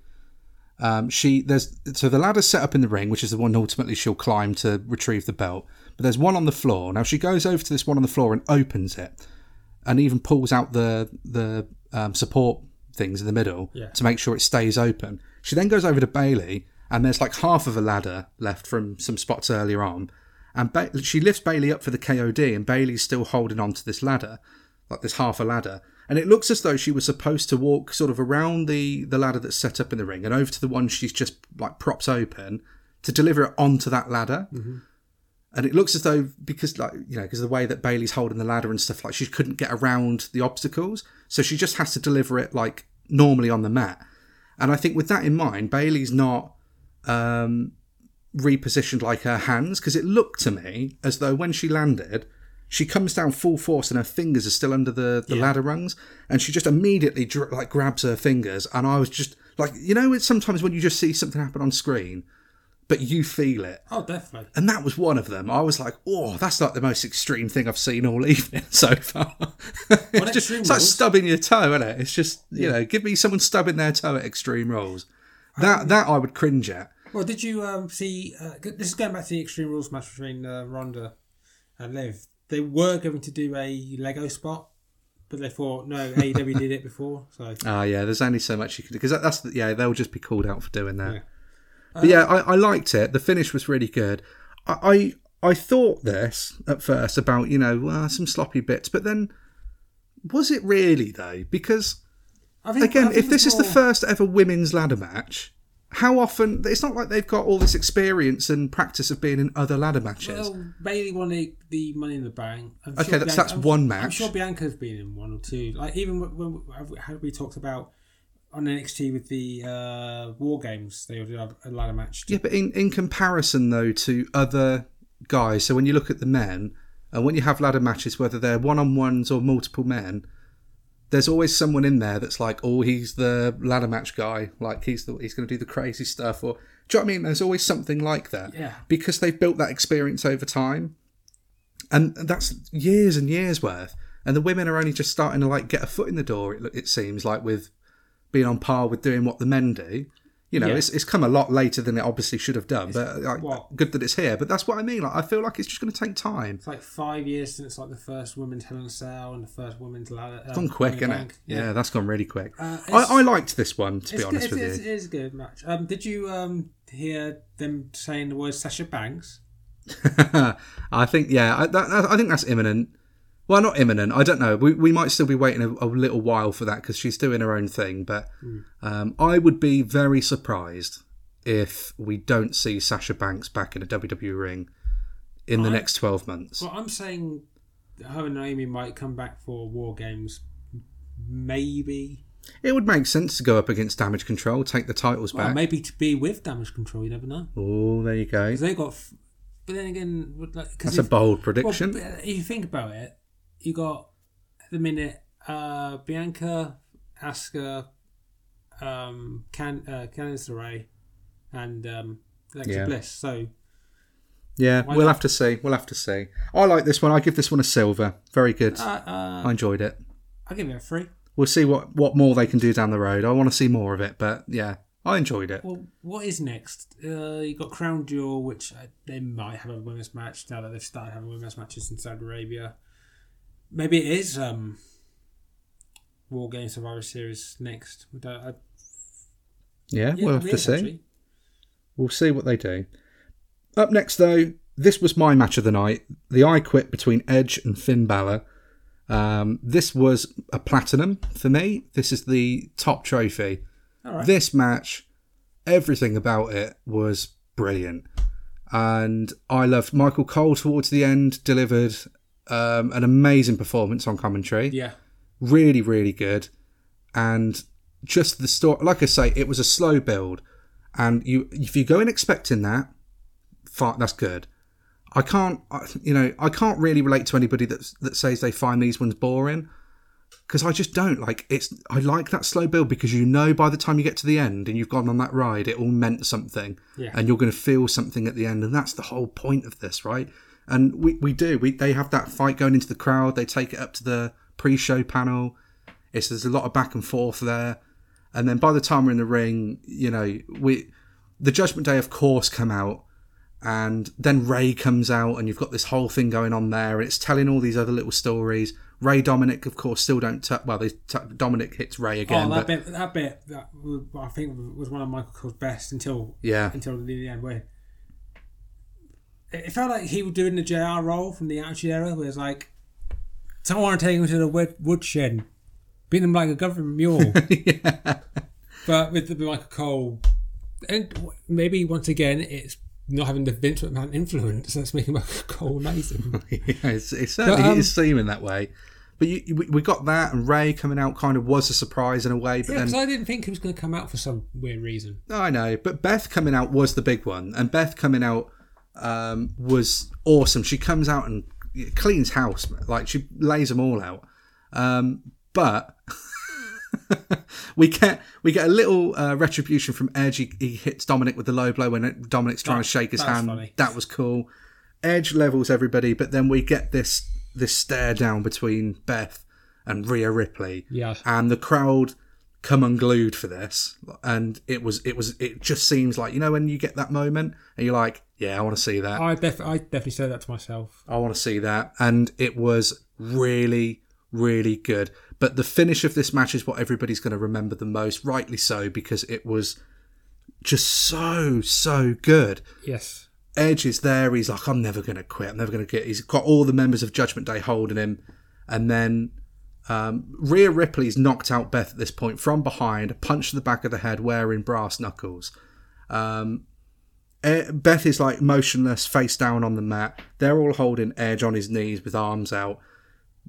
A: Um, she there's so the ladder's set up in the ring, which is the one ultimately she'll climb to retrieve the belt. But there's one on the floor. Now she goes over to this one on the floor and opens it, and even pulls out the the um, support things in the middle
B: Yeah.
A: to make sure it stays open. She then goes over to Bayley, and there's like half of a ladder left from some spots earlier on, and ba- she lifts Bayley up for the KOD, and Bayley's still holding on to this ladder, like this half a ladder. And it looks as though she was supposed to walk sort of around the, the ladder that's set up in the ring and over to the one she's just like props open to deliver it onto that ladder. Mm-hmm. And it looks as though because like you know because the way that Bayley's holding the ladder and stuff like she couldn't get around the obstacles, so she just has to deliver it like normally on the mat. And I think with that in mind, Bayley's not um, repositioned like her hands because it looked to me as though when she landed, she comes down full force and her fingers are still under the, the ladder rungs, and she just immediately like grabs her fingers, and I was just like, you know, it's sometimes when you just see something happen on screen, but you feel it.
B: Oh, definitely.
A: And that was one of them. I was like, "Oh, that's like the most extreme thing I've seen all *laughs* evening so far." it's, just, it's like stubbing your toe, isn't it? It's just you know, give me someone stubbing their toe at Extreme Rules. That that I would cringe at.
B: Well, did you um, see? Uh, this is going back to the Extreme Rules match between uh, Ronda and Liv. They were going to do a Lego spot, but they thought no, AEW did it before, so
A: Ah, yeah. There's only so much you can do because that, that's the, yeah. They'll just be called out for doing that.
B: Yeah.
A: But yeah, I, I liked it. The finish was really good. I, I I thought this at first about you know uh, some sloppy bits, but then was it really though? Because
B: think
A: again, if this is the
B: more-
A: first ever women's ladder match, how often? It's not like they've got all this experience and practice of being in other ladder matches.
B: Well, Bayley won the, the Money in the Bank. I'm
A: Okay, that's- that's
B: I'm-
A: one match.
B: I'm sure Bianca's been in one or two. Like even when, when how we talked about on NXT with the uh, War Games, they did a ladder match.
A: Yeah, but in, in comparison though to other guys, so when you look at the men and when you have ladder matches, whether they're one on ones or multiple men, there's always someone in there that's like, oh, he's the ladder match guy, like he's the he's going to do the crazy stuff, or do you know what I mean? There's always something like that,
B: Yeah.
A: because they've built that experience over time, and that's years and years worth. And the women are only just starting to like get a foot in the door. It, it seems like with being on par with doing what the men do. You know,
B: Yeah.
A: it's, it's come a lot later than it obviously should have done, but like, good that it's here. But that's what I mean. Like, I feel like it's just going to take time.
B: It's like five years since like the first women's a Cell and the first women's ladder.
A: It's gone quick, isn't it? Yeah, that's gone really quick.
B: Uh,
A: I, I liked this one, to be honest
B: good,
A: with you.
B: It is a good match. Um, did you um, hear them saying the word Sasha Banks? *laughs*
A: I think, yeah, I, that, I think that's imminent. Well, not imminent. I don't know. We, we might still be waiting a, a little while for that because she's doing her own thing. But um, I would be very surprised if we don't see Sasha Banks back in a WWE ring in the
B: I-
A: next 12 months.
B: Well, I'm saying her and Naomi might come back for War Games. Maybe.
A: It would make sense to go up against Damage Control, take the titles
B: Well,
A: back.
B: maybe to be with Damage Control. You never know.
A: Oh, there you go.
B: they got. F- but then again, like,
A: That's a bold prediction.
B: if you think about it, you got at the minute uh, Bianca, Asuka, um, Can uh, Candice LeRae, and um, Alexa
A: Yeah.
B: Bliss. So
A: yeah, we'll have to see. We'll have to see. I like this one. I give this one a silver. Very good.
B: uh, uh,
A: I enjoyed it.
B: I'll give it a three.
A: We'll see what, what more they can do down the road. I want to see more of it, but yeah, I enjoyed it.
B: Well, what is next? Uh, you got Crown Jewel, which uh, they might have a women's match now that they've started having women's matches in Saudi Arabia. Maybe it is um, War Games Survivor Series next. Don't, I,
A: Yeah,
B: yeah,
A: we'll have to see.
B: actually.
A: We'll see what they do. Up next, though, this was my match of the night the I Quit between Edge and Finn Balor. Um, this was a platinum for me. This is the top trophy.
B: All right.
A: This match, everything about it was brilliant. And I loved Michael Cole towards the end, delivered um, an amazing performance on commentary.
B: Yeah.
A: Really, really good. And just the story, like I say, it was a slow build. And you, if you go in expecting that, fine, that's good. I can't, I- you know, I can't really relate to anybody that that says they find these ones boring because I just don't like. It's I like that slow build because you know by the time you get to the end and you've gone on that ride, it all meant something,
B: Yeah.
A: and you're going to feel something at the end, and that's the whole point of this, right? And we we do we they have that fight going into the crowd. They take it up to the pre-show panel. It's there's a lot of back and forth there, and then by the time we're in the ring, you know we the Judgment Day of course come out and then Rey comes out, and you've got this whole thing going on there. and It's telling all these other little stories. Rey Dominic, of course, still don't. T- well, they t- Dominic hits Rey oh, again,
B: oh, that
A: but
B: bit, that bit, that I think was one of Michael Cole's best until
A: yeah,
B: until the end. Where it felt like he was doing the JR role from the Attitude Era, where it's like, "Don't want to take him to the wood, woodshed, beat him like a government mule." *laughs* But with the Michael Cole, and maybe once again, it's not having the Vince McMahon influence that's making Michael Cole amazing. *laughs*
A: yeah, it's, it certainly
B: But, um,
A: is seeming that way. But you, we- we got that, and Rey coming out kind of was a surprise in a way. But
B: Yeah,
A: then
B: because I didn't think he was going to come out for some weird reason.
A: I know, but Beth coming out was the big one, and Beth coming out um, was awesome. She comes out and cleans house, like she lays them all out. Um, but *laughs* we get we get a little uh, retribution from Edge. He, he hits Dominic with the low blow when Dominic's trying
B: That-
A: to shake his
B: that
A: hand. That was cool. Edge levels everybody, but then we get this this stare down between Beth and Rhea Ripley
B: Yeah.
A: and the crowd come unglued for this and it was it was it just seems like you know when you get that moment and you're like yeah i want to see that
B: I, def- I definitely said that to myself.
A: i want to see that and it was really really good but the finish of this match is what everybody's going to remember the most rightly so because it was just so so good
B: Yes.
A: Edge is there. He's like, I'm never going to quit. I'm never going to get. He's got all the members of Judgment Day holding him, and then um, Rhea Ripley's knocked out Beth at this point from behind, punched to the back of the head, wearing brass knuckles. Um, Eh, Beth is like motionless, face down on the mat. They're all holding Edge on his knees with arms out.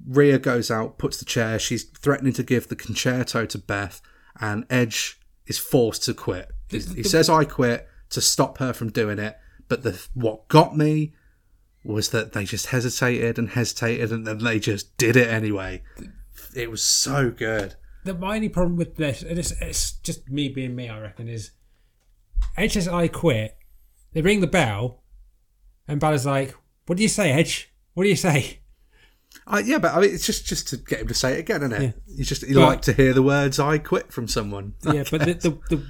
A: Rhea goes out, puts the chair. She's threatening to give the Con-Chair-To to Beth, and Edge is forced to quit. He, he says, "I quit" to stop her from doing it. But the what got me was that they just hesitated and hesitated, and then they just did it anyway. It was so good.
B: The, my only problem with this, and it's, it's just me being me, I reckon, is Edge says, I quit. They ring the bell, and Balor's like, What do you say, Edge? What do you say?
A: Uh, yeah, but I mean, it's just just to get him to say it again, isn't it?
B: Yeah.
A: You just you like to hear the words "I quit" from someone. *laughs*
B: Yeah, but the, the, the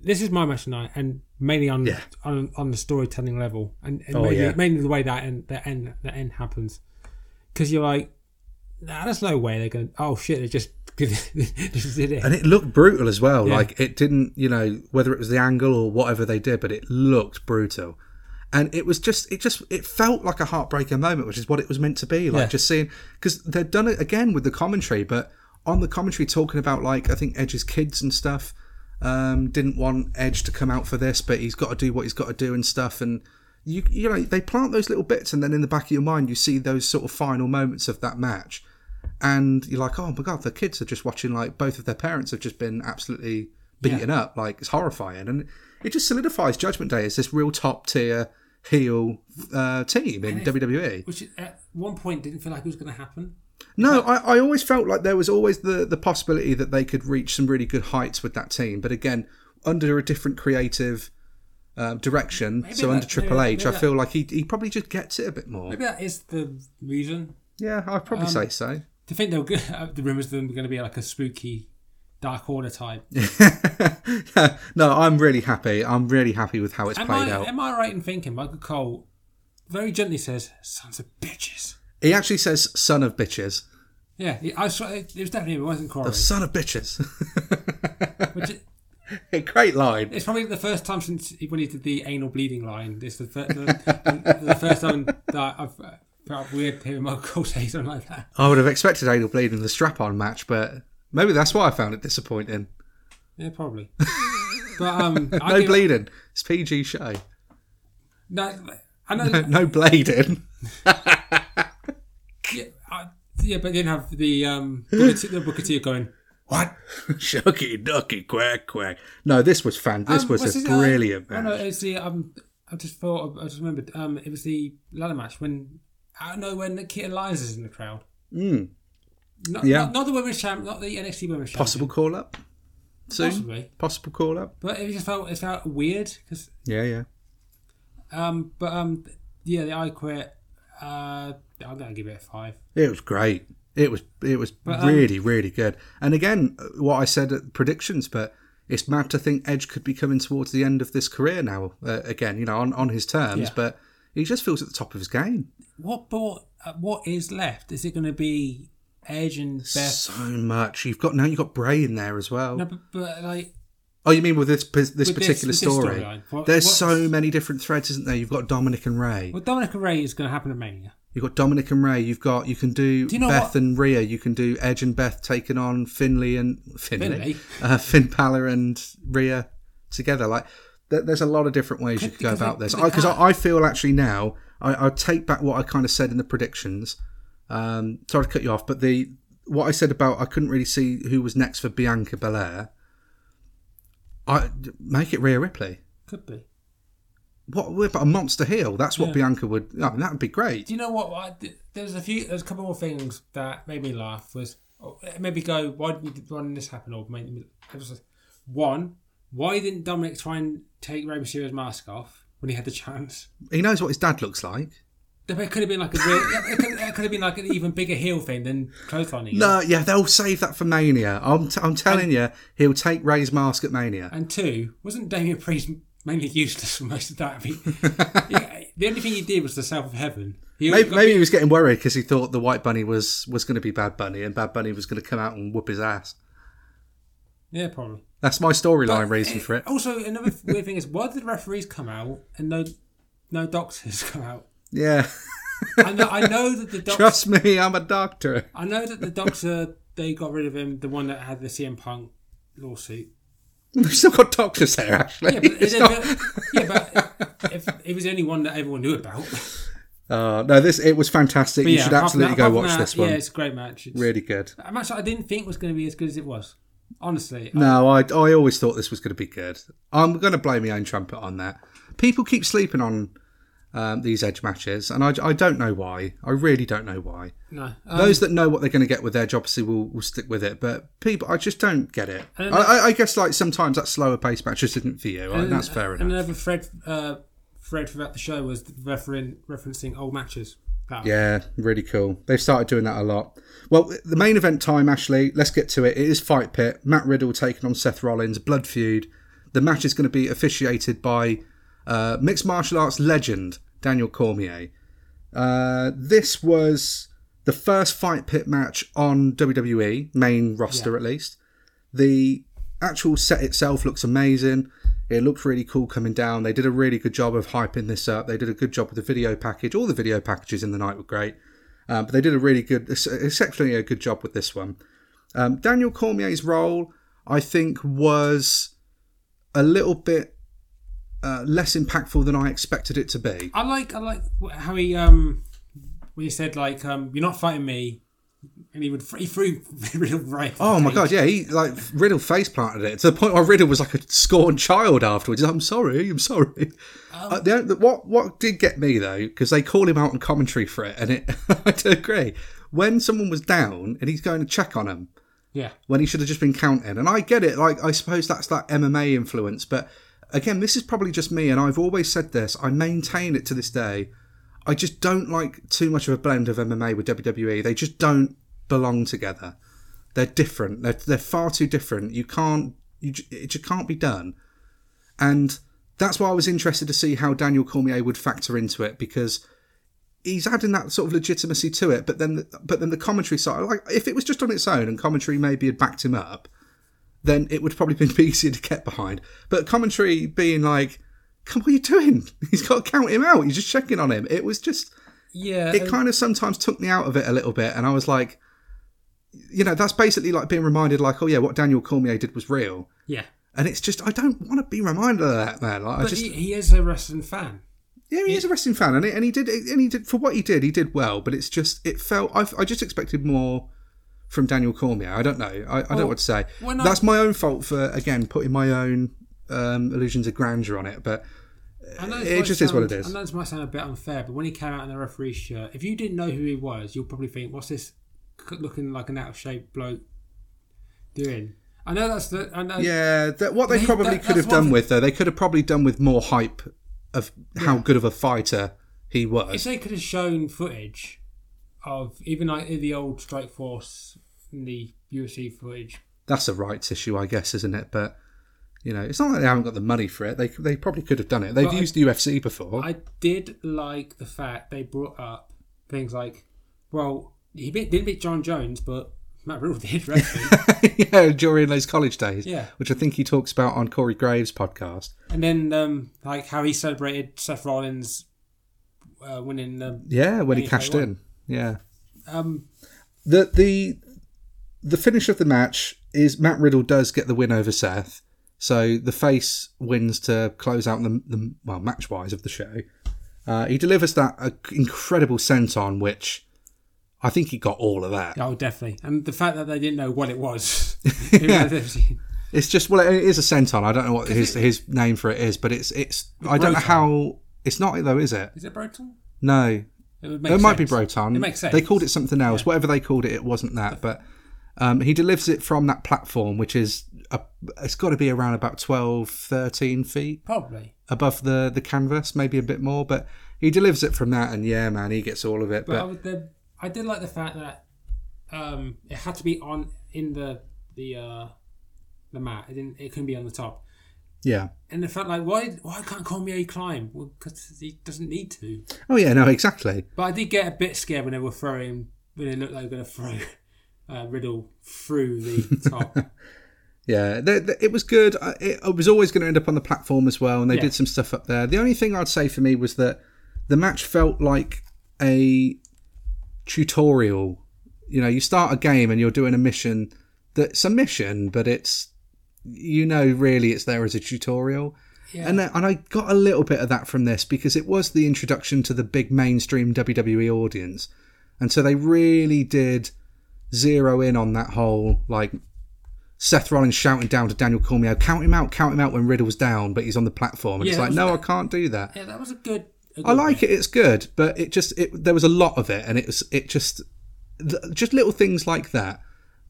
B: this is my match tonight, and mainly on
A: Yeah.
B: on, on the storytelling level, and, and
A: Oh,
B: mainly,
A: yeah.
B: mainly the way that end the end the end happens, because you're like, nah, there's no way they're going. to Oh shit, they just *laughs* it.
A: and it looked brutal as well.
B: Yeah.
A: Like it didn't, you know, whether it was the angle or whatever they did, but it looked brutal. And it was just, it just, it felt like a heartbreaker moment, which is what it was meant to be. Like
B: Yeah.
A: just seeing, because they'd done it again with the commentary, but on the commentary talking about like I think Edge's kids and stuff. Um, didn't want Edge to come out for this, but he's got to do what he's got to do and stuff. And you, you know, they plant those little bits, and then in the back of your mind, you see those sort of final moments of that match and you're like, oh my god, the kids are just watching like both of their parents have just been absolutely beaten up. Like it's horrifying, and it just solidifies Judgment Day as this real top tier heel uh, team in WWE.
B: Which at one point didn't feel like it was going to happen.
A: No, I, I always felt like there was always the the possibility that they could reach some really good heights with that team, but again, under a different creative. Uh, direction, so
B: that-
A: under Triple
B: maybe-
A: H,
B: maybe
A: I
B: that-
A: feel like he he probably just gets it a bit more.
B: Maybe that is the reason.
A: Yeah, I'd probably
B: Um,
A: say so.
B: To think they were good, *laughs* the rumors of them were going to be like a spooky Dark Order type. *laughs*
A: no, I'm really happy. I'm really happy with how it's
B: Am
A: played
B: I,
A: out.
B: am I right in thinking Michael Cole very gently says, "Sons of bitches."
A: He actually says "son of bitches."
B: Yeah, I was, it was definitely it wasn't Corey.
A: Son of bitches.
B: Which *laughs* is-
A: Great line.
B: it's probably the first time since he- when he did the anal bleeding line. It's the, fir- the, the first time that I've weird hearing Michael Cole say something like that.
A: I would have expected anal bleeding in the strap-on match, but maybe that's why I found it disappointing.
B: Yeah, probably. But um, *laughs*
A: No bleeding. It's PG show.
B: No, I know. *laughs*
A: No, no blading. *laughs*
B: yeah, I, yeah, but they didn't have the um Booker T, the Booker T going. What?
A: Shucky ducky quack quack. No, this was fan. This
B: Um,
A: was a brilliant
B: Oh no,
A: match.
B: it's the um. I just thought. I just remembered. Um, it was the ladder match when I don't know when Nikita Lyons is in the crowd.
A: Mm.
B: Not,
A: Yeah.
B: not, not the women's champ, not the NXT women's champ.
A: Possible call up. Soon.
B: Possibly,
A: Possible call up.
B: but it just felt it felt weird because
A: Yeah, yeah.
B: um. But um. Yeah, the I quit. Uh, I'm gonna give it a five.
A: It was great. It was it was
B: But, um,
A: really really good. And again, what I said at predictions, but it's mad to think Edge could be coming towards the end of this career now. Uh, again, you know, on on his terms,
B: Yeah.
A: but he just feels at the top of his game.
B: What? What, uh, what is left? Is it going to be Edge and Beth?
A: So much. You've got now. You've got Bray in there as well.
B: No, but, but like
A: Oh, you mean with this this
B: With this-
A: particular
B: this
A: story?
B: storyline. What-
A: There's
B: what's-
A: so many different threads, isn't there? You've got Dominic and Rey.
B: well, Dominic and Rey is going to happen at Mania.
A: You've got Dominic and Rey. You've got you can do,
B: Do you know
A: Beth
B: what-
A: and Rhea. You can do Edge and Beth taking on Finley and Finley,
B: Finley?
A: Uh, Finn Balor and Rhea together. Like there's a lot of different ways you
B: Could-
A: go about this. Because I, I feel actually now I, I take back what I kind of said in the predictions. Um, sorry to cut you off, but the what I said about I couldn't really see who was next for Bianca Belair. I make it Rhea Ripley.
B: Could be.
A: What about a monster heel? That's what
B: Yeah.
A: Bianca would. I mean, that would be great.
B: Do you know what? I, there's a few. There's a couple more things that made me laugh. Was oh, maybe go why didn't, why didn't this happen? Or maybe it was one. Why didn't Dominic try and take Rey Mysterio's mask off when he had the chance?
A: He knows what his dad looks like.
B: It could have been like a real. it, could, it could have been like an even bigger heel thing than clotheslining.
A: No, yeah, they'll save that for Mania. I'm, t- I'm telling you, he'll take Rey's mask at Mania.
B: And two, wasn't Damien Priest mainly useless for most of that? I mean, *laughs* yeah, the only thing he did was the South of Heaven. He
A: Maybe, maybe he was getting worried because he thought the White Bunny was, was going to be Bad Bunny and Bad Bunny was going to come out and whoop his ass.
B: yeah, probably.
A: That's my storyline reason for it.
B: Also, another *laughs* weird thing is why did the referees come out and no no doctors *laughs* come out?
A: Yeah.
B: I know, I know that the *laughs* doctor.
A: Trust me, I'm a doctor.
B: I know that the doctor they got rid of him, the one that had the CM Punk lawsuit.
A: We've still got doctors there, actually.
B: Yeah, but, it-
A: not-
B: yeah, but if it was the only one that everyone knew about.
A: Uh, no, this it was fantastic.
B: But
A: you
B: yeah,
A: should absolutely
B: that-
A: go watch
B: that,
A: this one.
B: Yeah, it's a great match. It's
A: Really good.
B: a match that I didn't think was going to be as good as it was. Honestly,
A: No, I, I always thought this was going to be good. I'm going to blow my own trumpet on that. People keep sleeping on um, these edge matches, and I, I don't know why. I really don't know why.
B: no. Um,
A: Those that know what they're going to get with Edge obviously will, will stick with it, but people, I just don't get it. I, I, I guess like sometimes that slower pace match just isn't for you, and that's fair
B: And
A: enough.
B: another thread, uh, thread throughout the show was referen- referencing old matches. That
A: Yeah, really cool. They've started doing that a lot. Well, the main event time, Ashley, let's get to it. It is Fight Pit. Matt Riddle taking on Seth Rollins, blood feud. The match is going to be officiated by uh, mixed martial arts legend Daniel Cormier. Uh, this was the first Fight Pit match on WWE, main roster at least. The actual set itself looks amazing. It looked really cool coming down. They did a really good job of hyping this up. They did a good job with the video package. All the video packages in the night were great, um, but they did a really good, exceptionally a good job with this one. Um, Daniel Cormier's role, I think, was a little bit uh, less impactful than I expected it to be.
B: I like I like how he um when he said like um you're not fighting me, and he would he threw *laughs* Riddle right.
A: Oh my god, yeah, he like Riddle face planted it to the point where Riddle was like a scorned child afterwards. Like, I'm sorry, I'm sorry. Uh, the, the- what what did get me though, because they call him out on commentary for it, and it *laughs* I do agree. When someone was down and he's going to check on him
B: Yeah,
A: when he should have just been counting, and I get it. Like I suppose that's that MMA influence, but again, this is probably just me, and I've always said this. I maintain it to this day. I just don't like too much of a blend of MMA with WWE. They just don't belong together. They're different. They're, they're far too different. You can't. You, it just can't be done. And that's why I was interested to see how Daniel Cormier would factor into it because he's adding that sort of legitimacy to it. But then, but then the commentary side, like if it was just on its own and commentary maybe had backed him up, then it would probably *laughs* been easier to get behind. But commentary being like, "Come, what are you doing? *laughs* He's got to count him out. He's just checking on him." It was just
B: yeah.
A: it kind of sometimes took me out of it a little bit and i was like you know that's basically like being reminded like oh yeah what daniel cormier did was real
B: yeah.
A: and it's just i don't want to be reminded of that man like i just
B: he, he is a wrestling fan.
A: Yeah, he is a wrestling fan, and he, and he did and he did for what he did. He did well, but it's just it felt. I, I just expected more from Daniel Cormier. I don't know. I, I don't know what to say.
B: I-
A: That's my own fault for again putting my own um, illusions of grandeur on it. But It just is what it
B: sound-
A: is.
B: I know this might sound a bit unfair, but when he came out in the referee shirt, if you didn't know who he was, you'll probably think, "What's this looking like an out of shape bloke doing?" I know that's the. I know.
A: yeah, that, what they
B: He-
A: probably
B: that-
A: could have done with though, they could have probably done with more hype of how good of a fighter he was.
B: If they could have shown footage of even like the old Strike Force, the UFC footage,
A: That's a rights issue, I guess, isn't it? But you know, it's not like they haven't got the money for it. They they probably could have done it. They've
B: But I-
A: used UFC before.
B: I did like the fact they brought up things like, well, he beat, didn't beat Jon Jones, but Matt Riddle *laughs* did wrestling. *laughs*
A: yeah, during those college days.
B: Yeah.
A: Which I think he talks about on Corey Graves' podcast.
B: and then um, like how he celebrated Seth Rollins uh, winning the
A: Yeah, when he
B: he
A: cashed
B: won.
A: in. Yeah.
B: um,
A: The the the finish of the match is Matt Riddle does get the win over Seth. So the face wins to close out the, the well match wise of the show. Uh, he delivers that uh, incredible senton, which I think he got all of that.
B: oh definitely, and the fact that they didn't know what it was. *laughs* yeah. *laughs*
A: It's just well, it is a senton. I don't know what his his name for it is, but it's it's. I don't know how. It's not it though, is it?
B: Is it Broton?
A: No,
B: It,
A: it might be. Broton.
B: It makes sense.
A: They called it something else. Whatever they called it, it wasn't that. But um, he delivers it from that platform, which is a, it's got to be around about 12, 13 feet
B: Probably,
A: above the the canvas, maybe a bit more. But he delivers it from that, and yeah, man, he gets all of it.
B: but, I,
A: But
B: would, the, I did like the fact that um, it had to be on in the the uh, the mat. It didn't. It couldn't be on the top.
A: yeah,
B: And the fact, like why why can't Cormier climb? Well, because he doesn't need to.
A: oh yeah, no, exactly.
B: But I did get a bit scared when they were throwing when they looked like they were going to throw uh, Riddle through the top. *laughs*
A: Yeah, th th it was good. I- It, it was always going to end up on the platform as well, and they
B: Yeah.
A: did some stuff up there. The only thing I'd say for me was that the match felt like a tutorial. You know, you start a game and you're doing a mission that's a mission, but it's you know really it's there as a tutorial.
B: Yeah.
A: And, and I got a little bit of that from this because it was the introduction to the big mainstream WWE audience. And so they really did zero in on that whole like Seth Rollins shouting down to Daniel Cormier, count him out, count him out when Riddle's down, but he's on the platform. And
B: Yeah,
A: it's like, no, I can't do that.
B: yeah, that was a good. A
A: I
B: good
A: like
B: bit.
A: it, it's good, but it just it there was a lot of it, and it was it just just little things like that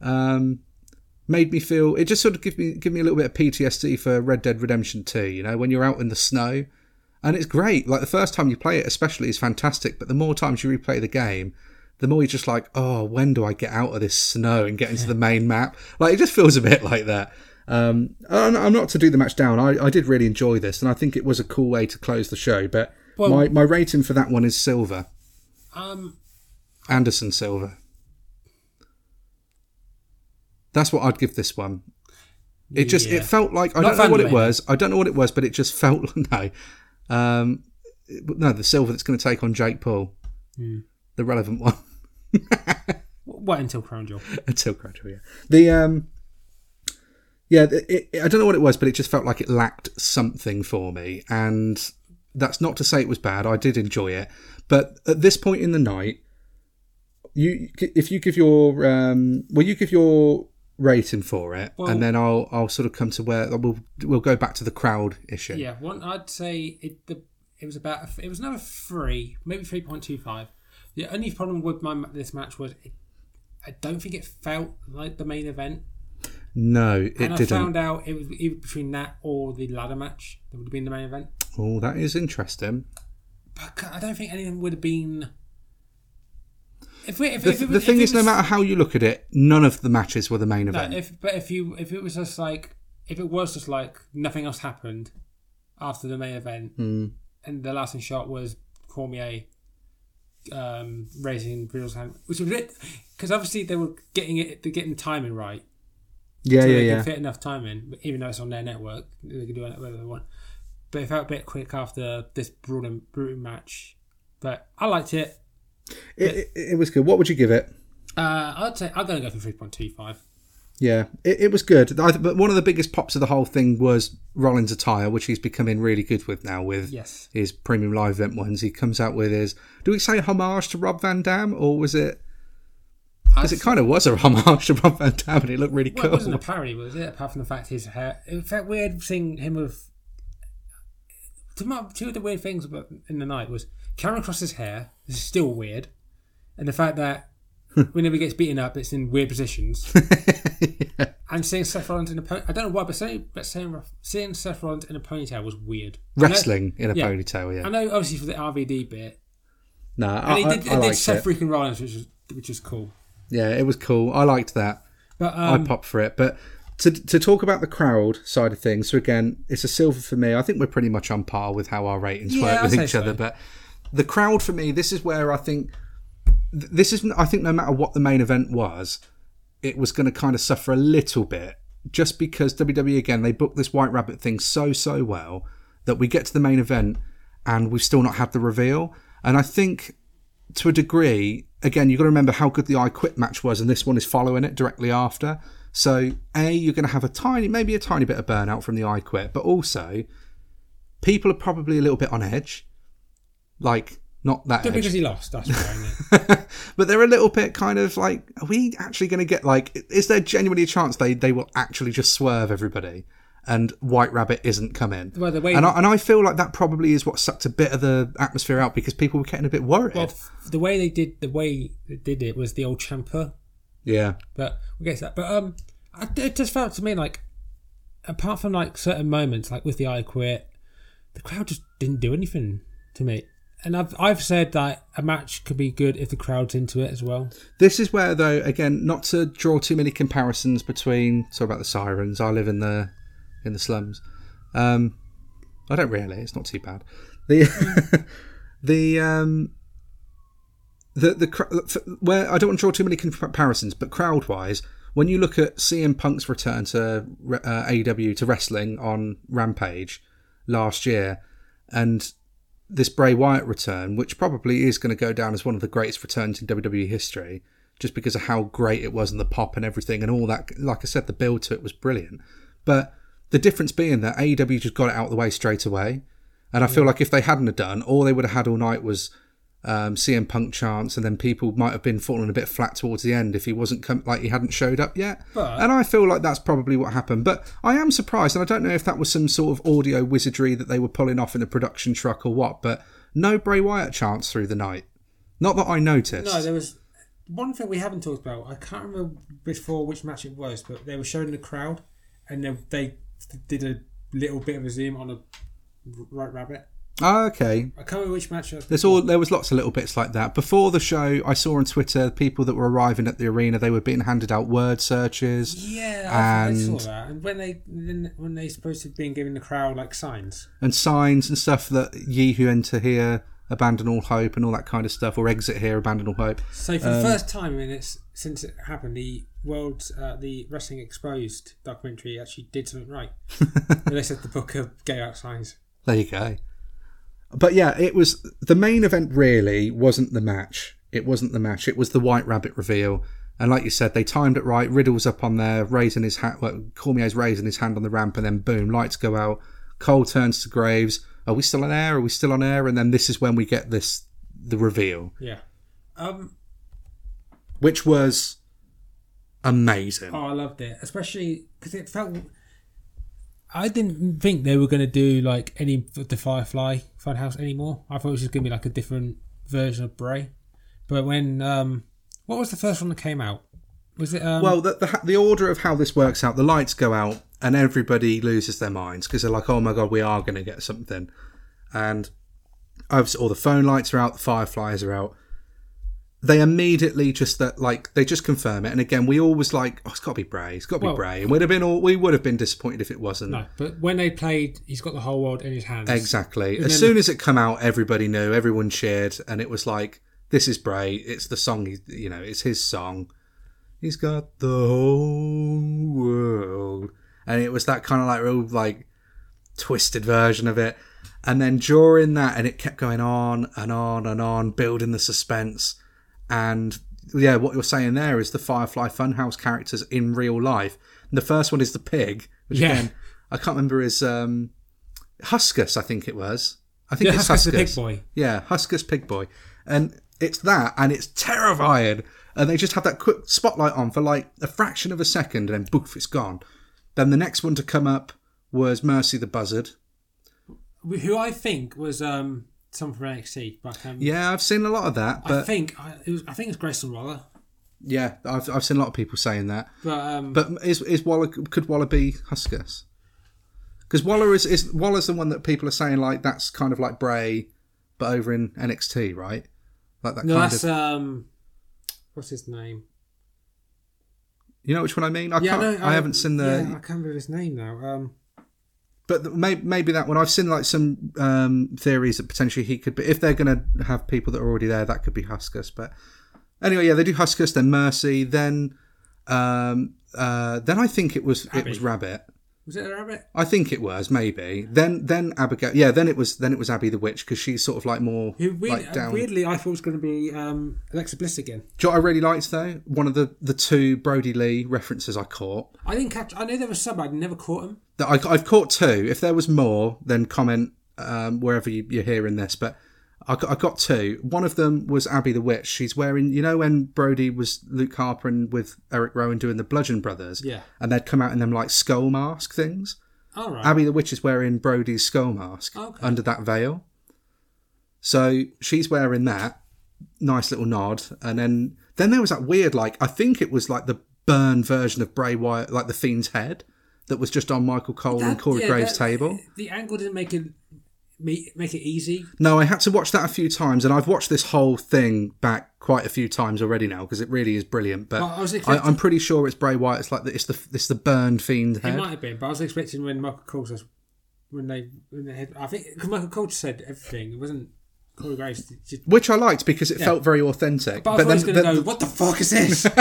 A: um, made me feel. It just sort of give me give me a little bit of PTSD for Red Dead Redemption Two. You know, when you're out in the snow, and it's great. Like the first time you play it, especially, is fantastic. But the more times you replay the game, the more you're just like, oh, when do I get out of this snow and get into the main map? Like it just feels a bit like that. Um, I'm I'm not to do the match down. I, I did really enjoy this, and I think it was a cool way to close the show. But
B: Well-
A: my, my rating for that one is silver.
B: Um,
A: Anderson Silver. That's what I'd give this one. It just
B: Yeah.
A: it felt like I
B: Not
A: don't know what it was. I don't know what it was, but it just *laughs* felt no, um, no the silver that's going to take on Jake Paul,
B: Hmm.
A: the relevant one *laughs*
B: what until Crown Jewel?
A: until graduate. Yeah. The um, yeah, it, it, I don't know what it was, but it just felt like it lacked something for me, and that's not to say it was bad. I did enjoy it, but at this point in the night, you if you give your um, well, you give your rating for it,
B: Well-
A: and then I'll I'll sort of come to where we'll we'll go back to the crowd issue.
B: Yeah, one I'd say it the it was about it was another three, maybe three point two five. The only problem with my this match was it, I don't think it felt like the main event,
A: No, it
B: and I
A: didn't.
B: found out it was either between that or the ladder match that would have been the main event.
A: oh, that is interesting.
B: But I don't think anything would have been. If we, if,
A: The,
B: if it
A: the
B: was-
A: thing is, no matter how you look at it, none of the matches were the main
B: No,
A: event.
B: if but if you if it was just like if it was just like nothing else happened after the main event,
A: Hmm.
B: and the last shot was Cormier um, raising Riddle's hand, which was it because obviously they were getting it, they're getting timing right,
A: yeah,
B: so
A: yeah,
B: they
A: yeah.
B: could fit enough time in, even though it's on their network, they can do it whatever they want. But it felt a bit quick after this brutal brutal match, but I liked it.
A: It, it, it was good. What would you give it?
B: Uh, I'd say I'm gonna go for three point two five.
A: Yeah, it, it was good. I, but one of the biggest pops of the whole thing was Rollins' attire, which he's becoming really good with now with
B: Yes.
A: his premium live event ones. He comes out with his. Do we say homage to Rob Van Dam, or was it? Because it kind of was a homage to Rob Van Dam, and it looked really
B: Well, it wasn't a
A: cool.
B: parody, was it? Apart from the fact his hair. It felt weird seeing him with. Two of the weird things in the night was Karrion Kross's hair. This is still weird, and the fact that *laughs* whenever he gets beaten up, it's in weird positions. *laughs* And seeing Seth Rollins in a pony, I don't know why, but saying but seeing, seeing Seth Rollins in a ponytail was weird. I know-
A: Wrestling in a
B: yeah.
A: ponytail, yeah.
B: I know, obviously for the RVD bit,
A: No,
B: and
A: I,
B: he
A: I,
B: did,
A: I
B: he did Seth
A: it.
B: freaking Rollins, which is which is cool.
A: Yeah, it was cool. I liked that.
B: But
A: I
B: um,
A: popped for it. But to to talk about the crowd side of things, so again, it's a silver for me. I think we're pretty much on par with how our ratings
B: Yeah,
A: work with
B: I'd
A: each
B: so.
A: other. But the crowd for me, this is where I think th- this isn't. I think no matter what the main event was, it was going to kind of suffer a little bit, just because WWE again they booked this White Rabbit thing so so well that we get to the main event and we've still not had the reveal. And I think to a degree, again, you've got to remember how good the I Quit match was, and this one is following it directly after. So, A, you're going to have a tiny, maybe a tiny bit of burnout from the I Quit, but also, people are probably a little bit on edge. Like, not that edge.
B: because he lost, that's why. *laughs*
A: but they're a little bit kind of like, are we actually going to get, like, is there genuinely a chance they, they will actually just swerve everybody and White Rabbit isn't coming?
B: Well, the way
A: and, I, and I feel like that probably is what sucked a bit of the atmosphere out because people were getting a bit worried.
B: well, the way they did the way they did it was the old champer.
A: yeah.
B: But we'll get to that. But um, it just felt to me like, apart from like certain moments, like with the I quit, the crowd just didn't do anything to me. And I've I've said that a match could be good if the crowd's into it as well.
A: This is where, though, again, not to draw too many comparisons between. Sorry about the sirens. I live in the in the slums. Um, I don't really. It's not too bad. The *laughs* the um the the where I don't want to draw too many comparisons, but crowd wise, when you look at CM Punk's return to uh, AEW to wrestling on Rampage last year, and this Bray Wyatt return, which probably is going to go down as one of the greatest returns in WWE history, just because of how great it was and the pop and everything and all that. Like I said, the build to it was brilliant. But the difference being that AEW just got it out of the way straight away. And I feel like if they hadn't have done, all they would have had all night was um, CM Punk chance, and then people might have been falling a bit flat towards the end if he wasn't come, like he hadn't showed up yet.
B: But-
A: and I feel like that's probably what happened. But I am surprised, and I don't know if that was some sort of audio wizardry that they were pulling off in the production truck or what. But no Bray Wyatt chance through the night. Not that I noticed.
B: No, there was one thing we haven't talked about. I can't remember before which match it was, but they were showing the crowd, and they, they did a little bit of a zoom on a right rabbit.
A: Ah, okay.
B: I can't remember which match. it.
A: There's all there was lots of little bits like that. Before the show, I saw on Twitter people that were arriving at the arena. They were being handed out word searches.
B: Yeah, I, I
A: And-
B: saw that. And when they when they supposed to have been giving the crowd like signs.
A: and signs and stuff that ye who enter here abandon all hope and all that kind of stuff or exit here abandon all hope
B: So for
A: Um,
B: the first time in its since it happened, the world, uh, the Wrestling Exposed documentary actually did something right. *laughs* they said the book of gay out signs.
A: there you go but yeah it was the main event really wasn't the match. It wasn't the match. It was the white rabbit reveal. And like you said they timed it right. Riddle's up on there raising his hat well, cormier's raising his hand on the ramp and then boom lights go out. Cole turns to graves. Are we still on air? Are we still on air? And then this is when we get this the reveal.
B: Yeah. Um.
A: which was amazing.
B: Oh, I loved it, especially because it felt. I didn't think they were going to do like any the Firefly Funhouse anymore. I thought it was just going to be like a different version of Bray. But when um, what was the first one that came out? Was it um?
A: Well, the, the the order of how this works out, the lights go out and everybody loses their minds because they're like, "Oh my god, we are going to get something," and obviously all the phone lights are out, the fireflies are out. They immediately just that like they just confirm it, and again, we always like, "Oh, it's got to be Bray, it's got to be Bray," and we'd have been all we would have been disappointed if it wasn't.
B: no, but when they played, he's got the whole world in his hands.
A: Exactly.
B: And
A: As soon as it come out, everybody knew, everyone cheered, and it was like, "This is Bray. It's the song. He, you know, it's his song. He's got the whole world." And it was that kind of like real like twisted version of it. And then during that, and it kept going on and on and on, building the suspense. And yeah, what you're saying there is the Firefly Funhouse characters in real life. And the first one is the pig, which
B: Yeah.
A: again, I can't remember his um, Huskus, I think it was. I think
B: Yeah,
A: it's
B: Huskus
A: Huskus.
B: the Pig Boy.
A: Yeah, Huskus Pig Boy. And it's that, and it's terrifying. And they just have that quick spotlight on for like a fraction of a second, and then poof, it's gone. Then the next one to come up was Mercy the Buzzard.
B: Who I think was um someone from NXT, but um,
A: Yeah, I've seen a lot of that, But I
B: think I, it was, I think it's Grayson Waller.
A: yeah, I've, I've seen a lot of people saying that.
B: But um,
A: But is is Waller could Waller be Huskus? Because Waller is is Waller's the one that people are saying like that's kind of like Bray, but over in NXT, right? Like that
B: no,
A: kind
B: that's
A: of.
B: um, what's his name?
A: you know which one I mean? I
B: Yeah,
A: can't.
B: no,
A: I haven't seen the.
B: Yeah, I can't remember his name now. Um,
A: But the- may, maybe that one. I've seen like some um, theories that potentially he could be. If they're going to have people that are already there, that could be Huskus. But anyway, yeah, they do Huskus, then Mercy, then um, uh, then I think it was it was Rabbit.
B: was it a rabbit?
A: I think it was maybe. Then then Abigail. Yeah, then it was then it was Abby the witch because she's sort of like more
B: Who weird,
A: like down.
B: weirdly I thought it was going to be um, Alexa Bliss again.
A: Do you know I really liked though? One of the the two Brodie Lee references I caught.
B: I didn't catch. I know there was some. I'd never caught him.
A: That I, I've caught two. If there was more, then comment um, wherever you, you're hearing this. But I, got- I got two. One of them was Abby the Witch. She's wearing, you know, when Brodie was Luke Harper and with Eric Rowan doing the Bludgeon Brothers,
B: Yeah.
A: and they'd come out in them like skull mask things.
B: All right.
A: Abby the Witch is wearing Brodie's skull mask
B: Okay.
A: under that veil. So she's wearing that. Nice little nod. And then then there was that weird, like I think it was like the burn version of Bray Wyatt, like the Fiend's head, that was just on Michael Cole and Corey
B: yeah,
A: Graves'
B: that-
A: table.
B: The angle didn't make it make it easy.
A: No, I had to watch that a few times, and I've watched this whole thing back quite a few times already now because it really is brilliant. But
B: Well, I
A: I'm pretty sure it's Bray Wyatt. It's like the, it's the it's the burned Fiend
B: It might have been, but I was expecting when Michael Cole says when they when they had, I think because Michael Cole said everything. It wasn't Corey Graves. Just,
A: Which I liked because it felt very authentic.
B: but I thought he was going to
A: then-
B: go, "What the fuck is this?" *laughs*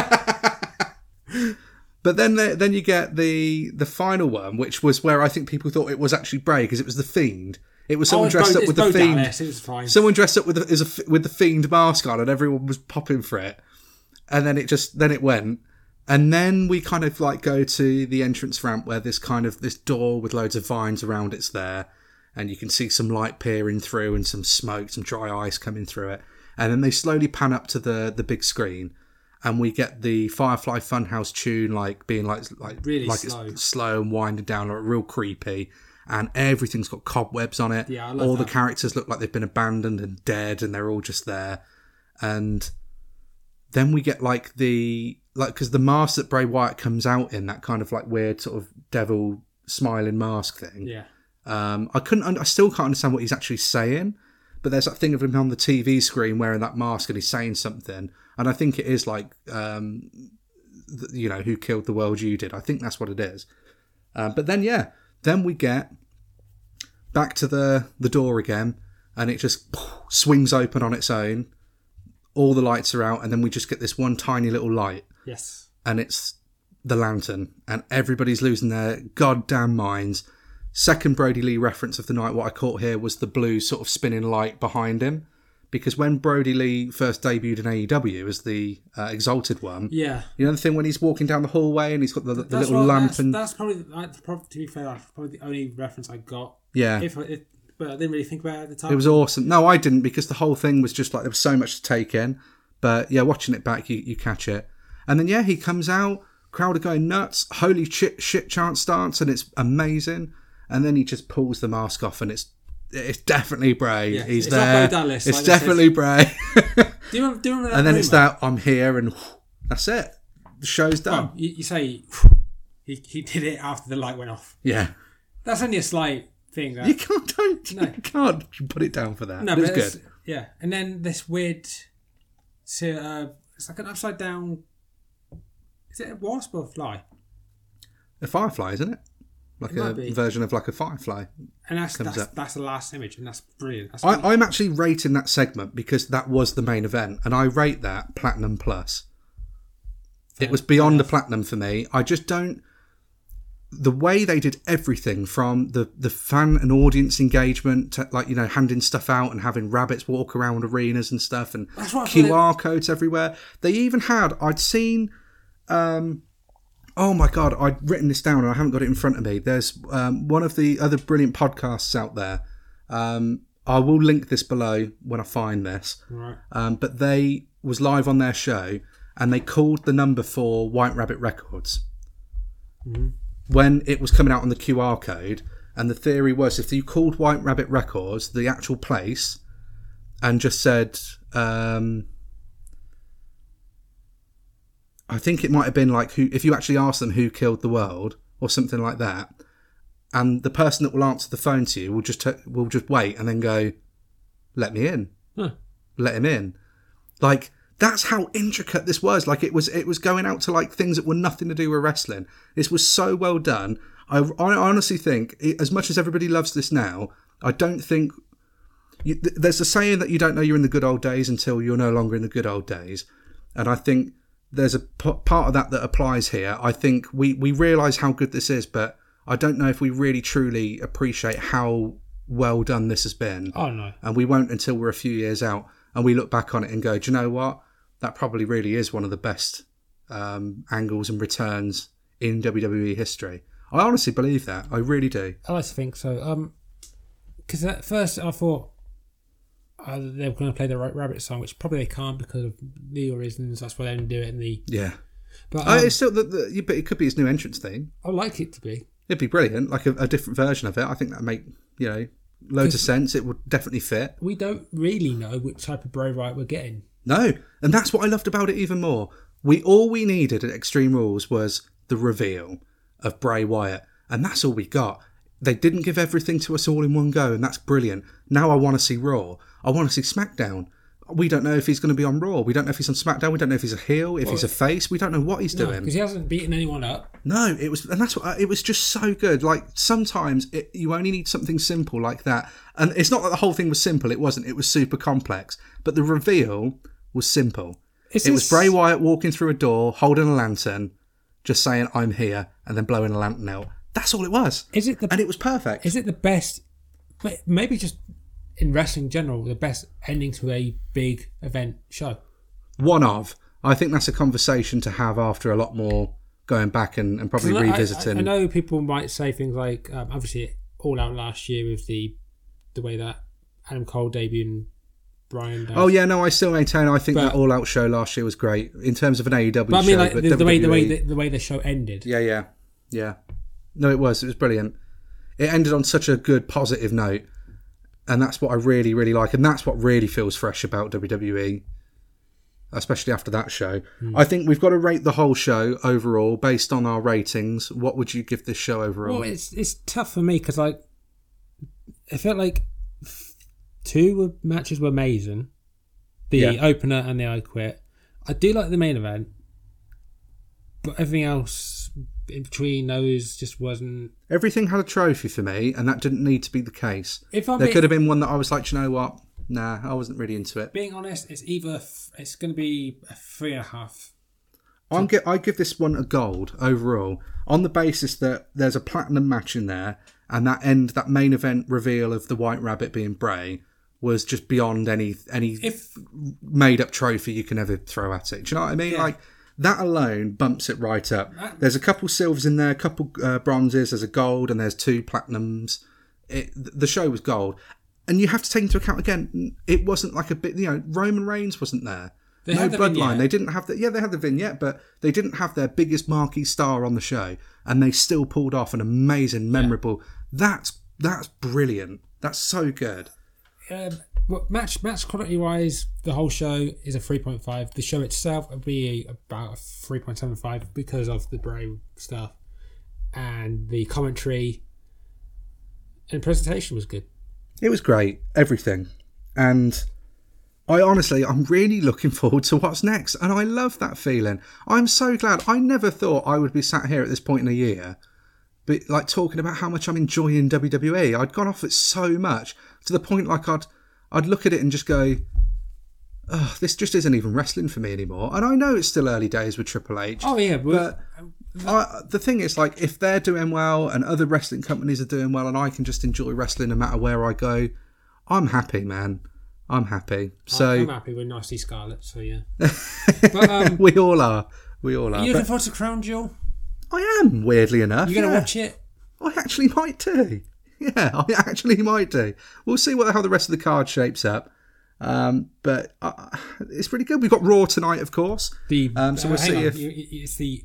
B: *laughs*
A: But then the, then you get the the final one, which was where I think people thought it was actually Bray because it was the Fiend. It was someone
B: Oh,
A: dressed
B: Bo-
A: up with the
B: Bo
A: Fiend.
B: It was fine.
A: Someone dressed up with the, a, with the Fiend mask on, and everyone was popping for it. And then it just then it went, and then we kind of like go to the entrance ramp where this kind of this door with loads of vines around it's there, and you can see some light peering through and some smoke, some dry ice coming through it, and then they slowly pan up to the the big screen. And we get the Firefly Funhouse tune, like being like like
B: Really
A: like
B: slow.
A: it's slow and winding down, like real creepy, and everything's got cobwebs on it.
B: Yeah,
A: all the characters look like they've been abandoned and dead, and they're all just there. And then we get like the like because the mask that Bray Wyatt comes out in that kind of like weird sort of devil smiling mask thing.
B: yeah,
A: Um, I couldn't. I still can't understand what he's actually saying. But there's that thing of him on the TV screen wearing that mask and he's saying something, and I think it is like, um, th- you know, who killed the world you did. I think that's what it is. Um, but then yeah, then we get back to the the door again, and it just swings open on its own. All the lights are out, and then we just get this one tiny little light,
B: yes,
A: and it's the lantern, and everybody's losing their goddamn minds. Second Brodie Lee reference of the night, what I caught here was the blue sort of spinning light behind him. Because when Brodie Lee first debuted in AEW as the uh, Exalted one,
B: yeah.
A: you know the thing when he's walking down the hallway and he's got the, the
B: That's
A: little lamp
B: that's,
A: and
B: that's probably that's probably to be fair. That's probably the only reference I got.
A: yeah,
B: If, I- if but I didn't really think about it at the time.
A: it was awesome. No, I didn't because the whole thing was just like there was so much to take in. But yeah, watching it back, you, you catch it. And then yeah, he comes out, crowd are going nuts, holy shit, shit chant starts, and it's amazing. And then he just pulls the mask off, and it's it's definitely Bray.
B: Yeah,
A: He's
B: it's
A: there.
B: Dallas,
A: it's
B: like
A: definitely Bray.
B: do you remember? Do you remember that?
A: and then it's that I'm here, and that's it. The show's done.
B: Oh, you, you say he he did it after the light went off.
A: Yeah,
B: That's only a slight thing. That,
A: you can't don't
B: No.
A: you can't put it down for that.
B: no, but it's-
A: good.
B: Yeah, and then this weird. So, uh, it's like an upside down. Is it a wasp or a fly?
A: A firefly, isn't it? Like
B: It
A: a version of like a firefly.
B: And that's that's,
A: up.
B: that's the last image, and that's brilliant. That's
A: I, I'm actually rating that segment because that was the main event, and I rate that platinum plus. It was beyond the platinum for me. I just don't. the way they did everything from the the fan and audience engagement to like you know handing stuff out and having rabbits walk around arenas and stuff and QR codes everywhere. They even had I'd seen um oh my god I'd written this down and I haven't got it in front of me. There's um, one of the other brilliant podcasts out there. Um, I will link this below when I find this.
B: Right.
A: Um, but they was live on their show and they called the number for White Rabbit Records when it was coming out on the QR code. And the theory was if you called White Rabbit Records, the actual place, and just said, um, I think it might have been like who if you actually ask them who killed the world or something like that, and the person that will answer the phone to you will just t- will just wait and then go, "Let me in."
B: Huh.
A: let him in. Like that's how intricate this was. Like it was, it was going out to like things that were nothing to do with wrestling. This was so well done. I, I honestly think, as much as everybody loves this now, I don't think you, th- there's a saying that you don't know you're in the good old days until you're no longer in the good old days, and I think there's a p- part of that that applies here. I think we we realise how good this is, but I don't know if we really truly appreciate how well done this has been
B: Oh no.
A: and we won't until we're a few years out and we look back on it and go, do you know what? That probably really is one of the best um, angles and returns in WWE history. I honestly believe that. I really do.
B: I think so. Um, because at first I thought uh, they were going to play the Right Rabbit song, which probably they can't because of legal reasons. That's why they didn't do it in the.
A: Yeah.
B: But
A: Uh,
B: um,
A: it's still the, the, but it could be his new entrance theme.
B: I like it to be.
A: It'd be brilliant, like a, a different version of it. I think that make you know loads of sense. It would definitely fit.
B: We don't really know which type of Bray Wyatt we're getting.
A: No, and that's what I loved about it even more. We all we needed at Extreme Rules was the reveal of Bray Wyatt, and that's all we got. They didn't give everything to us all in one go, and that's brilliant. Now I want to see Raw. I want to see SmackDown. We don't know if he's going to be on Raw. We don't know if he's on SmackDown. We don't know if he's a heel, if he's a face. We don't know what he's doing.
B: Because he hasn't beaten anyone up.
A: No, it was, and that's what it was. Just so good. Like sometimes it, you only need something simple like that, and it's not that the whole thing was simple. It wasn't. It was super complex, but the reveal was simple.
B: Is
A: it was
B: this-
A: Bray Wyatt walking through a door, holding a lantern, just saying "I'm here," and then blowing a lantern out. That's all it was,
B: Is it the
A: and it was perfect.
B: is it the best? Maybe just in wrestling in general, the best ending to a big event show.
A: One of. I think that's a conversation to have after a lot more going back and, and probably
B: I- I-
A: revisiting.
B: I, know people might say things like, um, obviously, all out last year with the the way that Adam Cole debuted and Bryan. Does.
A: Oh yeah, no, I still maintain. I think
B: But-
A: that All Out show last year was great in terms of an AEW
B: but I
A: show.
B: mean, like
A: but
B: the, the way the way the, the way the show ended.
A: Yeah, yeah, yeah. No, it was. It was brilliant. It ended on such a good, positive note, and that's what I really, really like, and that's what really feels fresh about WWE, especially after that show.
B: Hmm.
A: I think we've got to rate the whole show overall based on our ratings. What would you give this show overall?
B: Well, it's it's tough for me because like I felt like two matches were amazing, the
A: Yeah.
B: opener and the I Quit. I do like the main event, but everything else in between those just wasn't.
A: Everything had a trophy for me, and that didn't need to be the case.
B: If I'm
A: There
B: being,
A: could have been one that I was like, you know what? Nah, I wasn't really into it.
B: being honest, it's either f- it's going to be a three and a half.
A: I'm gi- I give this one a gold overall on the basis that there's a platinum match in there, and that end, that main event reveal of the White Rabbit being Bray was just beyond any any
B: If
A: made up trophy you can ever throw at it. Do you know what I mean?
B: Yeah.
A: Like that alone bumps it right up. There's a couple silvers in there, a couple uh, bronzes, there's a gold, and there's two platinums. It, the show was gold, and you have to take into account again, it wasn't like a bit. You know, Roman Reigns wasn't there.
B: They
A: no
B: the
A: bloodline.
B: vignette.
A: They didn't have the yeah. They had the vignette, but they didn't have their biggest marquee star on the show, and they still pulled off an amazing, memorable. That's that's brilliant. That's so good.
B: Um, match match quality wise, the whole show is a three point five. The show itself would be about a three point seven five because of the Bray stuff, and the commentary and presentation was good.
A: It was great, everything. And I honestly, I'm really looking *laughs* forward to what's next. And I love that feeling. I'm so glad. I never thought I would be sat here at this point in a year, but like talking about how much I'm enjoying WWE. I'd gone off it so much to the point like I'd, I'd look at it and just go, ugh, this just isn't even wrestling for me anymore. And I know it's still early days with Triple H.
B: Oh yeah, but,
A: But I, the thing is, like, if they're doing well and other wrestling companies are doing well, and I can just enjoy wrestling no matter where I go, I'm happy, man. I'm happy. So
B: I'm happy with Nasty Scarlett. So yeah. *laughs* but um,
A: we all are. We all are.
B: you
A: But
B: looking forward to Crown Jewel?
A: I am, weirdly enough.
B: You're gonna
A: yeah.
B: watch it?
A: I actually might do. Yeah, *laughs* I actually might do. We'll see what how the rest of the card shapes up. Um, but uh, it's pretty good. We've got Raw tonight, of course.
B: The
A: Um, so
B: uh,
A: we'll
B: hang
A: see
B: on,
A: if-
B: it's the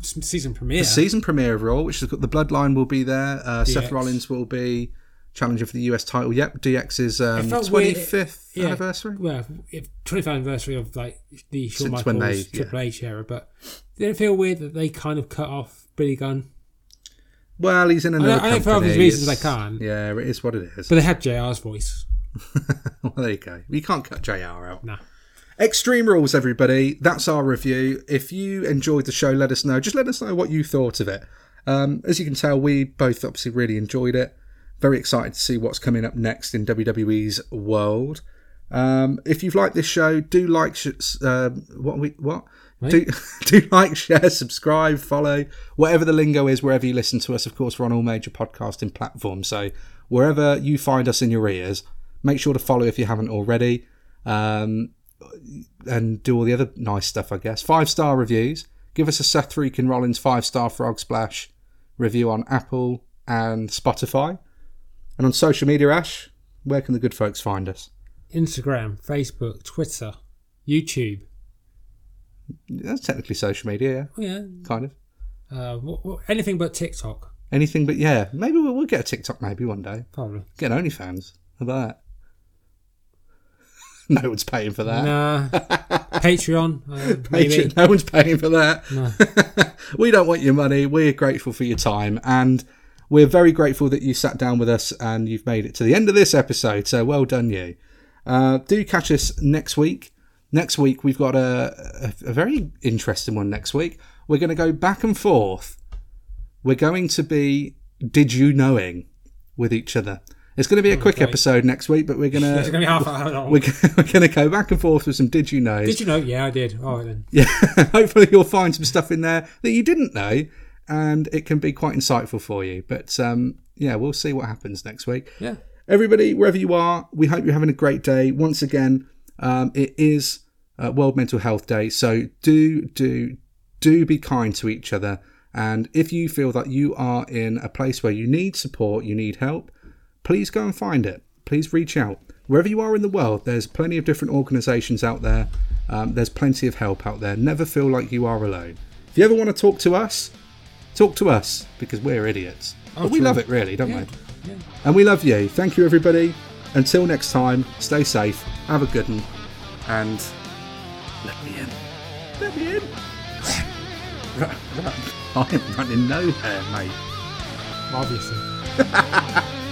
B: season premiere.
A: The season premiere of Raw, which has got the Bloodline will be there. Uh, Seth. Rollins will be challenger for the US title. Yep, DX's um,
B: weird-
A: 25th
B: yeah.
A: anniversary.
B: well, if 25th anniversary of like the Shawn
A: Since
B: Michaels
A: they-
B: Triple H era, but did it feel weird that they kind of cut off Billy Gunn?
A: Well, he's in another
B: I know
A: company.
B: for obvious reasons
A: It's-
B: they can't.
A: Yeah, it is what it is.
B: But they had JR's voice. *laughs*
A: well, there you go. You can't cut JR out.
B: Nah.
A: Extreme Rules, everybody. That's our review. If you enjoyed the show, let us know. Just let us know what you thought of it. Um, as you can tell, we both obviously really enjoyed it. Very excited to see what's coming up next in WWE's world. Um, if you've liked this show, do like, sh- um what we what do *laughs* do like, share, subscribe, follow, whatever the lingo is, wherever you listen to us. Of course, we're on all major podcasting platforms, so wherever you find us in your ears, make sure to follow if you haven't already. Um, and do all the other nice stuff, I guess. Five star reviews. Give us a Seth Freakin' Rollins five star Frog Splash review on Apple and Spotify. And on social media, Ash, where can the good folks find us?
B: Instagram, Facebook, Twitter, YouTube.
A: That's technically social media,
B: Oh, yeah.
A: yeah, kind of.
B: Uh, anything but TikTok,
A: Anything but yeah. Maybe we'll, we'll get a TikTok maybe one day.
B: probably.
A: Get an OnlyFans. How about that? *laughs* no one's paying for that.
B: Nah. *laughs* Patreon, uh.
A: Patreon, no one's paying for that.
B: No. *laughs*
A: we don't want your money. We're grateful for your time, and we're very grateful that you sat down with us and you've made it to the end of this episode. So well done, you. Uh, do catch us next week. Next week we've got a, a, a very interesting one. Next week we're going to go back and forth. We're going to be did you knowing with each other. It's going to be a quick
B: great.
A: episode next week, but we're going *laughs*
B: It's
A: to
B: going to be half an *laughs* hour long.
A: we're, *laughs* going to go back and forth with some did you knows.
B: Did you know? Yeah, I did. All right then.
A: Yeah, hopefully you'll find some stuff in there that you didn't know, and it can be quite insightful for you. But um, yeah, we'll see what happens next week.
B: Yeah.
A: Everybody, wherever you are, we hope you're having a great day. Once again, um, it is uh, World Mental Health Day, so do do do be kind to each other. And if you feel that you are in a place where you need support, you need help, please go and find it. Please reach out. Wherever you are in the world, there's plenty of different organisations out there. Um, there's plenty of help out there. Never feel like you are alone. If you ever want to talk to us, talk to us because we're idiots. Oh, but we
B: true.
A: love it, really, don't
B: Yeah.
A: we?
B: yeah.
A: And we love you. Thank you, everybody. Until next time, stay safe, have a good one, and let me in. Let me in. *laughs* I am *laughs* running nowhere, mate.
B: Obviously. *laughs*